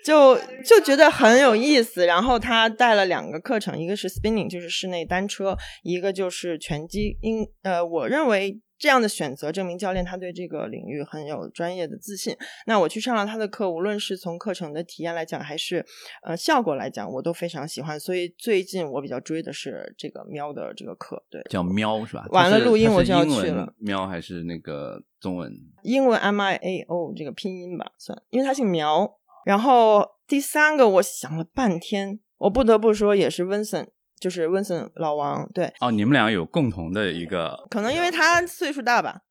就就觉得很有意思。然后他带了两个课程，一个是 spinning，就是室内单车；一个就是拳击。因呃，我认为。这样的选择证明教练他对这个领域很有专业的自信。那我去上了他的课，无论是从课程的体验来讲，还是呃效果来讲，我都非常喜欢。所以最近我比较追的是这个喵的这个课，对，叫喵是吧？完了录音我就要去了。喵还是那个中文？英文 M I A O 这个拼音吧，算，因为他姓苗。然后第三个我想了半天，我不得不说也是温森。就是温森老王，对哦，你们俩有共同的一个，可能因为他岁数大吧，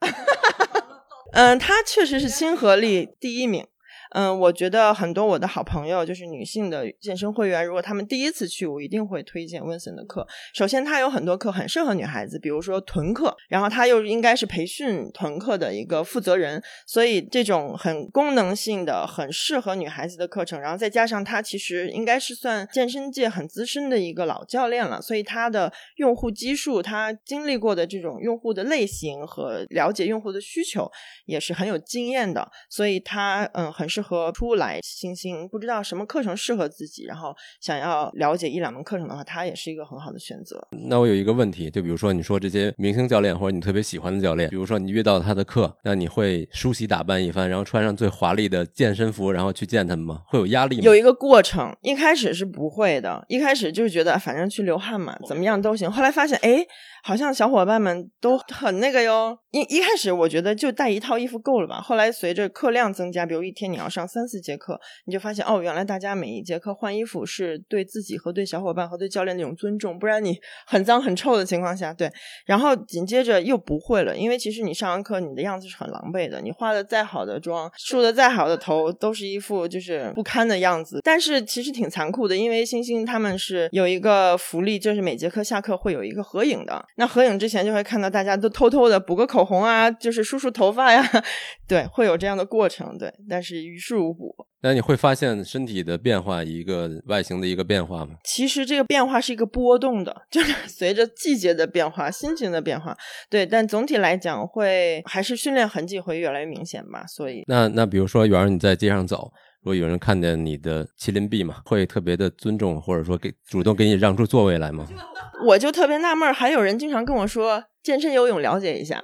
嗯，他确实是亲和力第一名。嗯，我觉得很多我的好朋友就是女性的健身会员，如果他们第一次去，我一定会推荐温森的课。首先，他有很多课很适合女孩子，比如说臀课，然后他又应该是培训臀课的一个负责人，所以这种很功能性的、很适合女孩子的课程，然后再加上他其实应该是算健身界很资深的一个老教练了，所以他的用户基数，他经历过的这种用户的类型和了解用户的需求也是很有经验的，所以他嗯很适。和出来星星不知道什么课程适合自己，然后想要了解一两门课程的话，它也是一个很好的选择。那我有一个问题，就比如说你说这些明星教练或者你特别喜欢的教练，比如说你约到他的课，那你会梳洗打扮一番，然后穿上最华丽的健身服，然后去见他们吗？会有压力吗？有一个过程，一开始是不会的，一开始就是觉得反正去流汗嘛，怎么样都行。后来发现，哎。好像小伙伴们都很那个哟。一一开始我觉得就带一套衣服够了吧。后来随着课量增加，比如一天你要上三四节课，你就发现哦，原来大家每一节课换衣服是对自己和对小伙伴和对教练那种尊重。不然你 很脏很臭的情况下，对。然后紧接着又不会了，因为其实你上完课你的样子是很狼狈的，你化的再好的妆，梳的再好的头，都是一副就是不堪的样子。但是其实挺残酷的，因为星星他们是有一个福利，就是每节课下课会有一个合影的。那合影之前就会看到大家都偷偷的补个口红啊，就是梳梳头发呀，对，会有这样的过程，对，但是于事无补。那你会发现身体的变化，一个外形的一个变化吗？其实这个变化是一个波动的，就是随着季节的变化、心情的变化，对。但总体来讲，会还是训练痕迹会越来越明显吧。所以，那那比如说，圆儿你在街上走。如果有人看见你的麒麟臂嘛，会特别的尊重，或者说给主动给你让出座位来吗？我就特别纳闷，还有人经常跟我说健身游泳了解一下，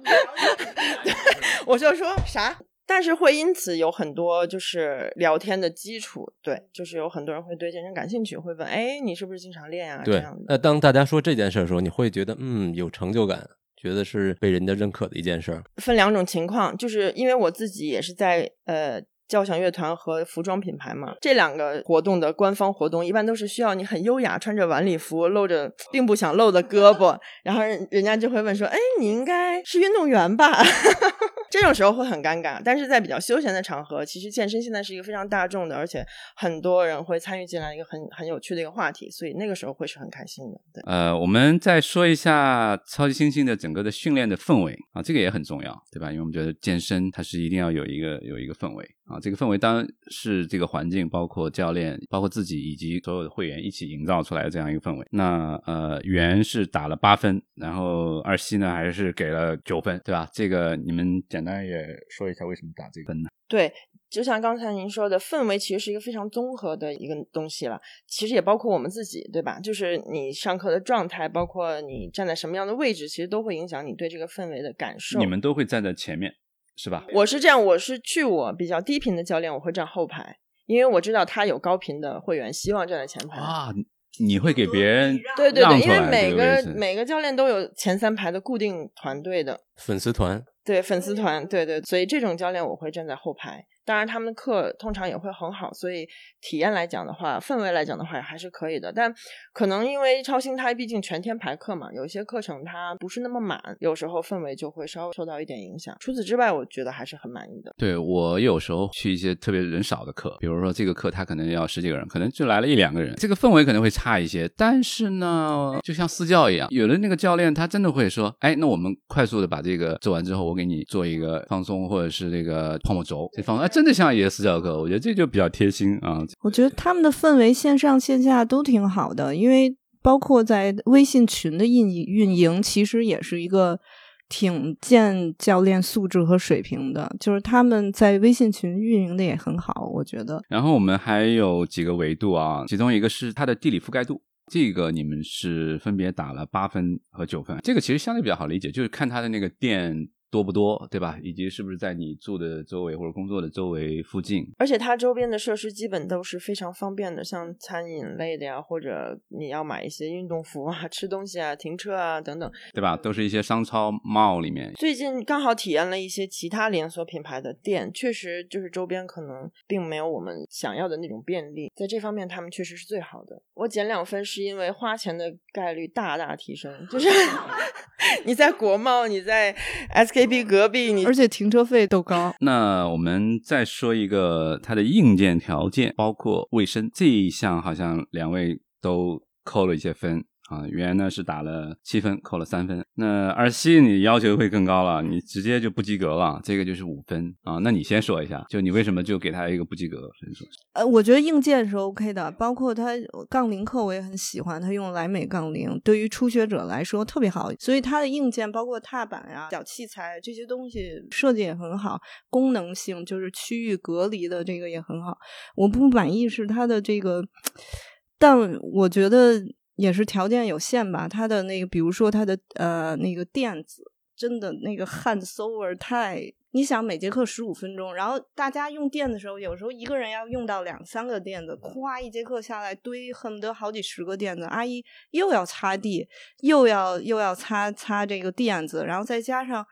我就说啥？但是会因此有很多就是聊天的基础，对，就是有很多人会对健身感兴趣，会问，哎，你是不是经常练啊？对，那当大家说这件事的时候，你会觉得嗯有成就感，觉得是被人家认可的一件事。分两种情况，就是因为我自己也是在呃。交响乐团和服装品牌嘛，这两个活动的官方活动一般都是需要你很优雅，穿着晚礼服，露着并不想露的胳膊，然后人人家就会问说：“哎，你应该是运动员吧？” 这种时候会很尴尬。但是在比较休闲的场合，其实健身现在是一个非常大众的，而且很多人会参与进来一个很很有趣的一个话题，所以那个时候会是很开心的。对，呃，我们再说一下超级猩猩的整个的训练的氛围啊，这个也很重要，对吧？因为我们觉得健身它是一定要有一个有一个氛围。啊，这个氛围当然是这个环境，包括教练，包括自己以及所有的会员一起营造出来的这样一个氛围。那呃，袁是打了八分，然后二西呢还是给了九分，对吧？这个你们简单也说一下为什么打这个分呢？对，就像刚才您说的，氛围其实是一个非常综合的一个东西了，其实也包括我们自己，对吧？就是你上课的状态，包括你站在什么样的位置，其实都会影响你对这个氛围的感受。你们都会站在前面。是吧？我是这样，我是去我比较低频的教练，我会站后排，因为我知道他有高频的会员希望站在前排啊。你会给别人对对对，因为每个每个教练都有前三排的固定团队的，粉丝团，对粉丝团，对对，所以这种教练我会站在后排。当然，他们的课通常也会很好，所以体验来讲的话，氛围来讲的话还是可以的。但可能因为超星它毕竟全天排课嘛，有些课程它不是那么满，有时候氛围就会稍微受到一点影响。除此之外，我觉得还是很满意的。对我有时候去一些特别人少的课，比如说这个课他可能要十几个人，可能就来了一两个人，这个氛围可能会差一些。但是呢，就像私教一样，有的那个教练他真的会说，哎，那我们快速的把这个做完之后，我给你做一个放松或者是这个泡沫轴，这放松，真的像一个私教课，我觉得这就比较贴心啊。我觉得他们的氛围线上线下都挺好的，因为包括在微信群的运运营，其实也是一个挺见教练素质和水平的，就是他们在微信群运营的也很好，我觉得。然后我们还有几个维度啊，其中一个是它的地理覆盖度。这个你们是分别打了八分和九分，这个其实相对比较好理解，就是看它的那个店多不多，对吧？以及是不是在你住的周围或者工作的周围附近。而且它周边的设施基本都是非常方便的，像餐饮类的呀，或者你要买一些运动服啊、吃东西啊、停车啊等等，对吧？都是一些商超 mall 里面。最近刚好体验了一些其他连锁品牌的店，确实就是周边可能并没有我们想要的那种便利，在这方面他们确实是最好的。我减两分是因为花钱的概率大大提升，就是 你在国贸，你在 SKP 隔壁，你而且停车费都高。那我们再说一个它的硬件条件，包括卫生这一项，好像两位都扣了一些分。啊，圆呢是打了七分，扣了三分。那二西你要求会更高了，你直接就不及格了，这个就是五分啊。那你先说一下，就你为什么就给他一个不及格分数？呃，我觉得硬件是 OK 的，包括他杠铃课我也很喜欢，他用莱美杠铃，对于初学者来说特别好，所以它的硬件包括踏板呀、小器材这些东西设计也很好，功能性就是区域隔离的这个也很好。我不满意是它的这个，但我觉得。也是条件有限吧，它的那个，比如说它的呃那个垫子，真的那个汗馊味儿太。你想每节课十五分钟，然后大家用垫的时候，有时候一个人要用到两三个垫子，咵一节课下来堆，恨不得好几十个垫子。阿姨又要擦地，又要又要擦擦这个垫子，然后再加上。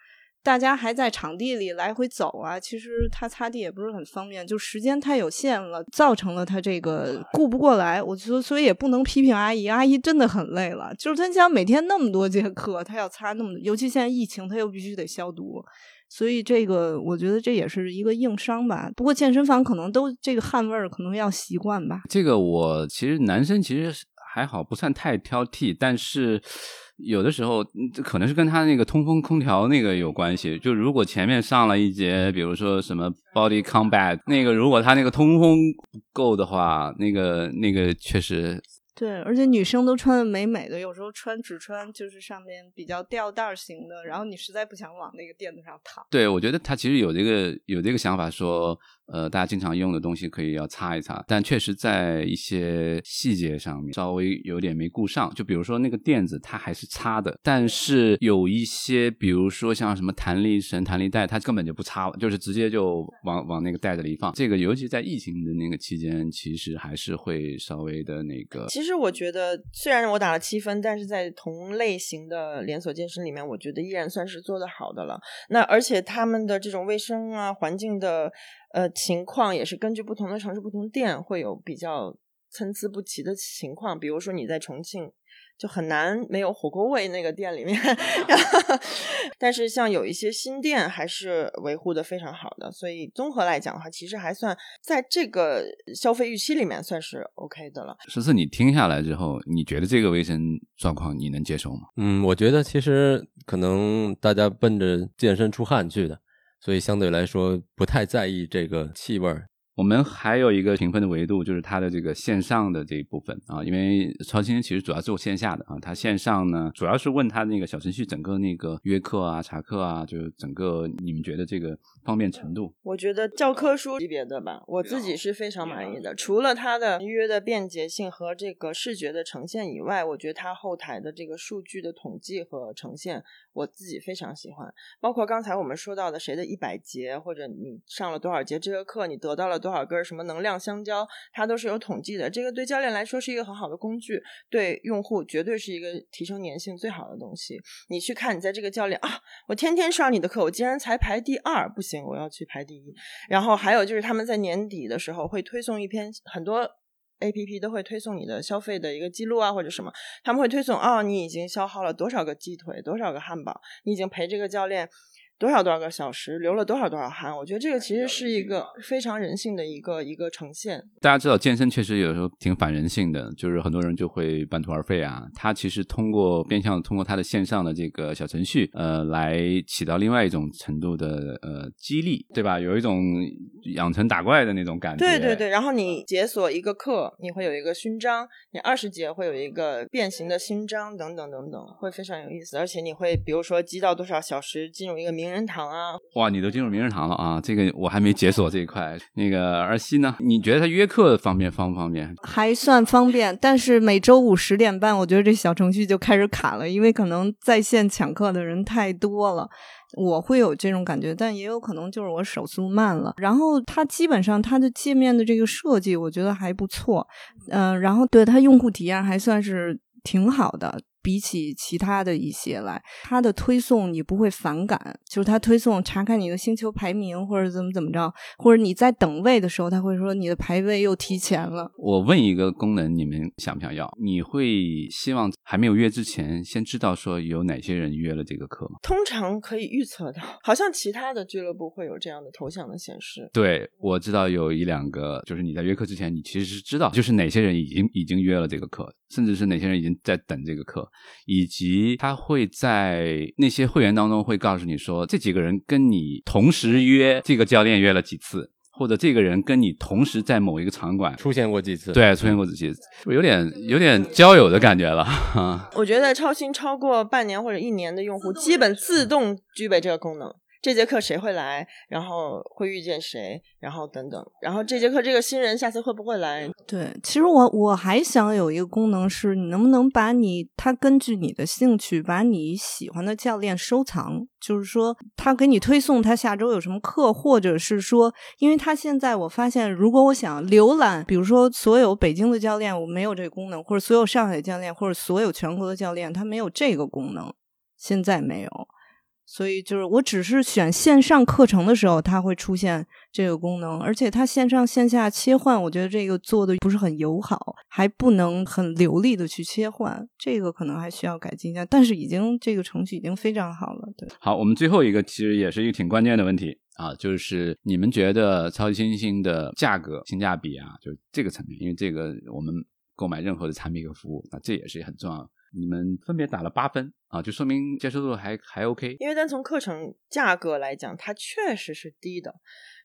大家还在场地里来回走啊，其实他擦地也不是很方便，就时间太有限了，造成了他这个顾不过来。我觉得，所以也不能批评阿姨，阿姨真的很累了。就是他想每天那么多节课，他要擦那么，尤其现在疫情，他又必须得消毒，所以这个我觉得这也是一个硬伤吧。不过健身房可能都这个汗味儿可能要习惯吧。这个我其实男生其实还好，不算太挑剔，但是。有的时候，这可能是跟他那个通风空调那个有关系。就如果前面上了一节，比如说什么 body combat，那个如果他那个通风不够的话，那个那个确实。对，而且女生都穿的美美的，有时候穿只穿就是上面比较吊带型的，然后你实在不想往那个垫子上躺。对，我觉得他其实有这个有这个想法，说呃，大家经常用的东西可以要擦一擦，但确实在一些细节上面稍微有点没顾上。就比如说那个垫子，它还是擦的，但是有一些，比如说像什么弹力绳、弹力带，它根本就不擦，就是直接就往往那个袋子里放。这个尤其在疫情的那个期间，其实还是会稍微的那个。其实我觉得，虽然我打了七分，但是在同类型的连锁健身里面，我觉得依然算是做得好的了。那而且他们的这种卫生啊、环境的呃情况，也是根据不同的城市、不同店会有比较参差不齐的情况。比如说你在重庆。就很难没有火锅味那个店里面，但是像有一些新店还是维护的非常好的，所以综合来讲的话，其实还算在这个消费预期里面算是 OK 的了。十四，你听下来之后，你觉得这个卫生状况你能接受吗？嗯，我觉得其实可能大家奔着健身出汗去的，所以相对来说不太在意这个气味儿。我们还有一个评分的维度，就是它的这个线上的这一部分啊，因为超新其实主要做线下的啊，它线上呢主要是问他那个小程序整个那个约课啊、查课啊，就是整个你们觉得这个方便程度？我觉得教科书级别的吧，我自己是非常满意的。除了它的预约的便捷性和这个视觉的呈现以外，我觉得它后台的这个数据的统计和呈现，我自己非常喜欢。包括刚才我们说到的谁的一百节，或者你上了多少节这个课，你得到了。多少根什么能量香蕉，它都是有统计的。这个对教练来说是一个很好的工具，对用户绝对是一个提升粘性最好的东西。你去看，你在这个教练啊，我天天上你的课，我竟然才排第二，不行，我要去排第一。然后还有就是他们在年底的时候会推送一篇很多。A P P 都会推送你的消费的一个记录啊，或者什么，他们会推送哦，你已经消耗了多少个鸡腿，多少个汉堡，你已经陪这个教练。多少多少个小时，流了多少多少汗？我觉得这个其实是一个非常人性的一个一个呈现。大家知道健身确实有时候挺反人性的，就是很多人就会半途而废啊。他其实通过变相通过他的线上的这个小程序，呃，来起到另外一种程度的呃激励，对吧？有一种养成打怪的那种感觉。对对对。然后你解锁一个课，你会有一个勋章，你二十节会有一个变形的勋章，等等等等，会非常有意思。而且你会比如说积到多少小时进入一个名。人堂啊！哇，你都进入名人堂了啊！这个我还没解锁这一块。那个儿西呢？你觉得他约课方便方不方便？还算方便，但是每周五十点半，我觉得这小程序就开始卡了，因为可能在线抢课的人太多了，我会有这种感觉，但也有可能就是我手速慢了。然后它基本上它的界面的这个设计，我觉得还不错，嗯，然后对它用户体验还算是挺好的。比起其他的一些来，它的推送你不会反感，就是它推送查看你的星球排名或者怎么怎么着，或者你在等位的时候，他会说你的排位又提前了。我问一个功能，你们想不想要？你会希望还没有约之前先知道说有哪些人约了这个课吗？通常可以预测到，好像其他的俱乐部会有这样的头像的显示。对，我知道有一两个，就是你在约课之前，你其实是知道，就是哪些人已经已经约了这个课。甚至是哪些人已经在等这个课，以及他会在那些会员当中会告诉你说，这几个人跟你同时约这个教练约了几次，或者这个人跟你同时在某一个场馆出现过几次，对，出现过几次，有点有点交友的感觉了。我觉得超新超过半年或者一年的用户，基本自动具备这个功能。这节课谁会来？然后会遇见谁？然后等等。然后这节课这个新人下次会不会来？对，其实我我还想有一个功能是，你能不能把你他根据你的兴趣，把你喜欢的教练收藏？就是说，他给你推送他下周有什么课，或者是说，因为他现在我发现，如果我想浏览，比如说所有北京的教练，我没有这个功能，或者所有上海教练，或者所有全国的教练，他没有这个功能，现在没有。所以就是，我只是选线上课程的时候，它会出现这个功能，而且它线上线下切换，我觉得这个做的不是很友好，还不能很流利的去切换，这个可能还需要改进一下。但是已经这个程序已经非常好了。对，好，我们最后一个其实也是一个挺关键的问题啊，就是你们觉得超级星星的价格性价比啊，就是这个层面，因为这个我们购买任何的产品和服务，那这也是很重要。你们分别打了八分啊，就说明接受度还还 OK。因为单从课程价格来讲，它确实是低的。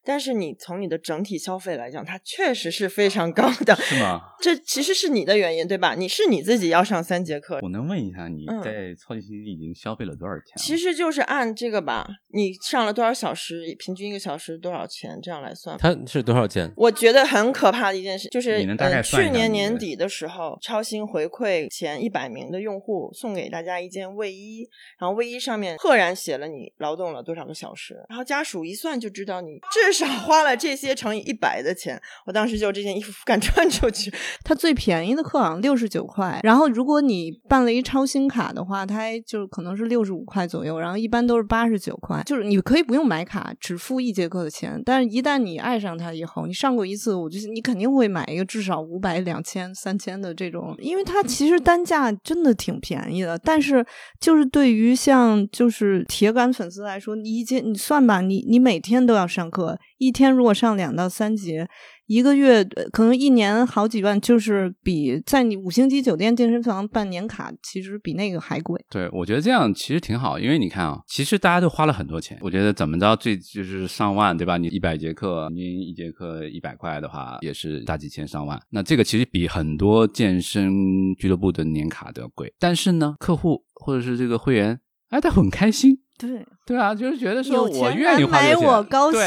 但是你从你的整体消费来讲，它确实是非常高的，是吗？这其实是你的原因，对吧？你是你自己要上三节课。我能问一下，你在超级星期已经消费了多少钱？其实就是按这个吧，你上了多少小时，平均一个小时多少钱，这样来算。它是多少钱？我觉得很可怕的一件事就是，你能大概算去年年底的时候，超星回馈前一百名的用户送给大家一件卫衣，然后卫衣上面赫然写了你劳动了多少个小时，然后家属一算就知道你少花了这些乘以一百的钱。我当时就这件衣服不敢 穿出去。它最便宜的课好像六十九块，然后如果你办了一超星卡的话，它就是可能是六十五块左右，然后一般都是八十九块。就是你可以不用买卡，只付一节课的钱，但是一旦你爱上它以后，你上过一次，我就你肯定会买一个至少五百、两千、三千的这种，因为它其实单价真的挺便宜的。但是就是对于像就是铁杆粉丝来说，你一节你算吧，你你每天都要上课，一天如果上两到三节。一个月可能一年好几万，就是比在你五星级酒店健身房办年卡，其实比那个还贵。对，我觉得这样其实挺好，因为你看啊，其实大家都花了很多钱。我觉得怎么着最就是上万，对吧？你一百节课，你一节课一百块的话，也是大几千上万。那这个其实比很多健身俱乐部的年卡都要贵。但是呢，客户或者是这个会员，哎，他很开心。对，对啊，就是觉得说我愿意花这个钱我高兴，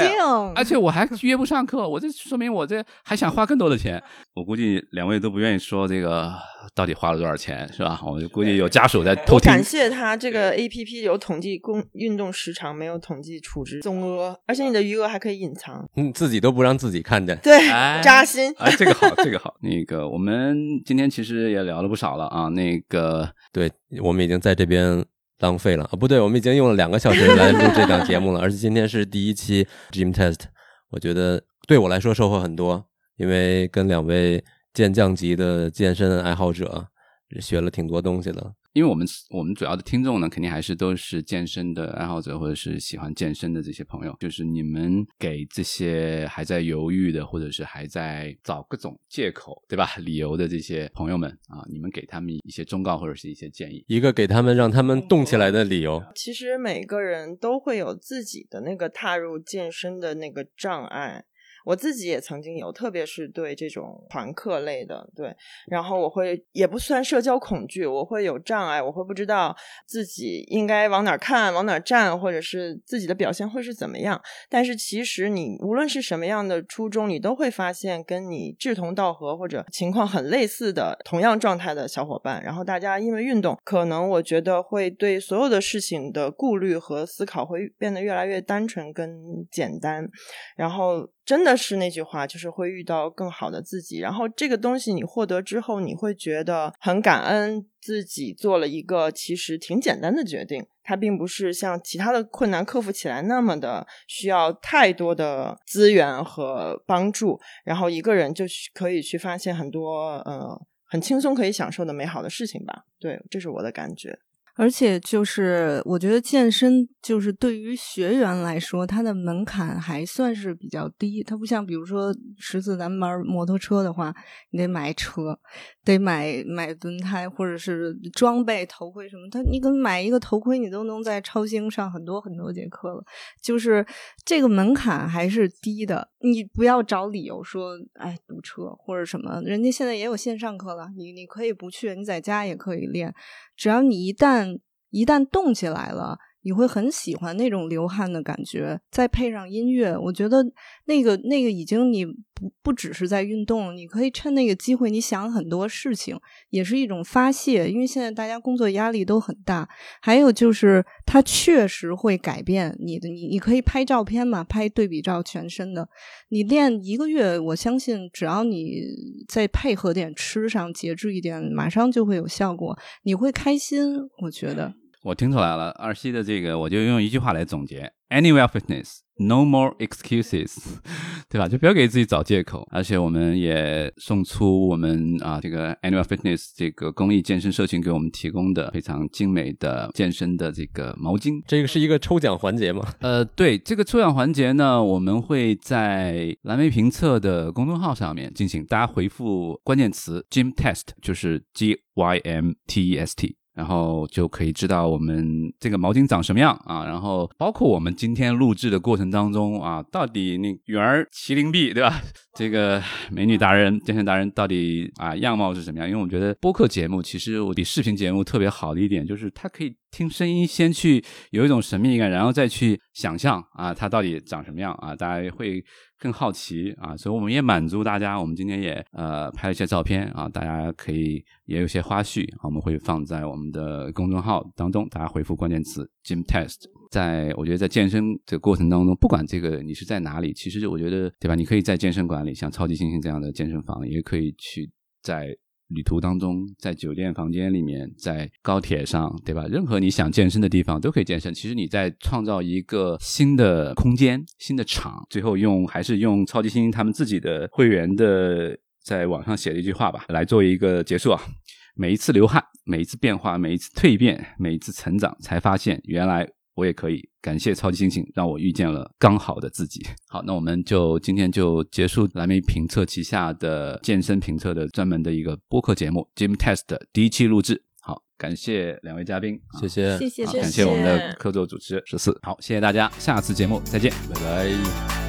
而且我还约不上课，我这说明我这还想花更多的钱。我估计两位都不愿意说这个到底花了多少钱，是吧？我估计有家属在偷听。感谢他这个 A P P 有统计公运动时长，没有统计储值总额，而且你的余额还可以隐藏，嗯，自己都不让自己看见。对，哎扎心。哎，这个好，这个好。那个，我们今天其实也聊了不少了啊。那个，对我们已经在这边浪费了啊，不对，我们已经用了两个小时来录这档节目了，而且今天是第一期 Gym Test，我觉得对我来说收获很多，因为跟两位健将级的健身爱好者学了挺多东西的。因为我们我们主要的听众呢，肯定还是都是健身的爱好者，或者是喜欢健身的这些朋友。就是你们给这些还在犹豫的，或者是还在找各种借口，对吧？理由的这些朋友们啊，你们给他们一些忠告或者是一些建议。一个给他们让他们动起来的理由，其实每个人都会有自己的那个踏入健身的那个障碍。我自己也曾经有，特别是对这种团课类的，对，然后我会也不算社交恐惧，我会有障碍，我会不知道自己应该往哪儿看、往哪儿站，或者是自己的表现会是怎么样。但是其实你无论是什么样的初衷，你都会发现跟你志同道合或者情况很类似的同样状态的小伙伴，然后大家因为运动，可能我觉得会对所有的事情的顾虑和思考会变得越来越单纯跟简单，然后。真的是那句话，就是会遇到更好的自己。然后这个东西你获得之后，你会觉得很感恩自己做了一个其实挺简单的决定。它并不是像其他的困难克服起来那么的需要太多的资源和帮助，然后一个人就可以去发现很多呃很轻松可以享受的美好的事情吧。对，这是我的感觉。而且就是，我觉得健身就是对于学员来说，它的门槛还算是比较低。它不像比如说十四咱们玩摩托车的话，你得买车，得买买轮胎或者是装备、头盔什么。他你可买一个头盔，你都能在超星上很多很多节课了。就是这个门槛还是低的，你不要找理由说哎堵车或者什么。人家现在也有线上课了，你你可以不去，你在家也可以练。只要你一旦一旦动起来了，你会很喜欢那种流汗的感觉，再配上音乐，我觉得那个那个已经你不不只是在运动，你可以趁那个机会，你想很多事情，也是一种发泄。因为现在大家工作压力都很大，还有就是它确实会改变你的，你你可以拍照片嘛，拍对比照全身的，你练一个月，我相信只要你再配合点吃上，节制一点，马上就会有效果，你会开心，我觉得。我听出来了，二西的这个，我就用一句话来总结：Anywhere Fitness, no more excuses，对吧？就不要给自己找借口。而且我们也送出我们啊这个 Anywhere Fitness 这个公益健身社群给我们提供的非常精美的健身的这个毛巾。这个是一个抽奖环节吗？呃，对，这个抽奖环节呢，我们会在蓝莓评测的公众号上面进行，大家回复关键词 “gym test”，就是 G Y M T E S T。然后就可以知道我们这个毛巾长什么样啊，然后包括我们今天录制的过程当中啊，到底那圆儿麒麟臂对吧？这个美女达人、健身达人到底啊样貌是什么样？因为我觉得播客节目其实我比视频节目特别好的一点就是它可以听声音先去有一种神秘感，然后再去想象啊它到底长什么样啊，大家会更好奇啊，所以我们也满足大家。我们今天也呃拍了一些照片啊，大家可以也有些花絮，我们会放在我们的公众号当中，大家回复关键词 “gym test”。在我觉得在健身这个过程当中，不管这个你是在哪里，其实我觉得对吧？你可以在健身馆里，像超级猩猩这样的健身房，也可以去在旅途当中，在酒店房间里面，在高铁上，对吧？任何你想健身的地方都可以健身。其实你在创造一个新的空间、新的场，最后用还是用超级星星他们自己的会员的在网上写的一句话吧，来做一个结束啊。每一次流汗，每一次变化，每一次蜕变，每一次成长，才发现原来。我也可以感谢超级星星，让我遇见了刚好的自己。好，那我们就今天就结束蓝莓评测旗下的健身评测的专门的一个播客节目 Gym Test 第一期录制。好，感谢两位嘉宾，谢谢，谢谢，好感谢我们的客座主持十四。好，谢谢大家，下次节目再见，拜拜。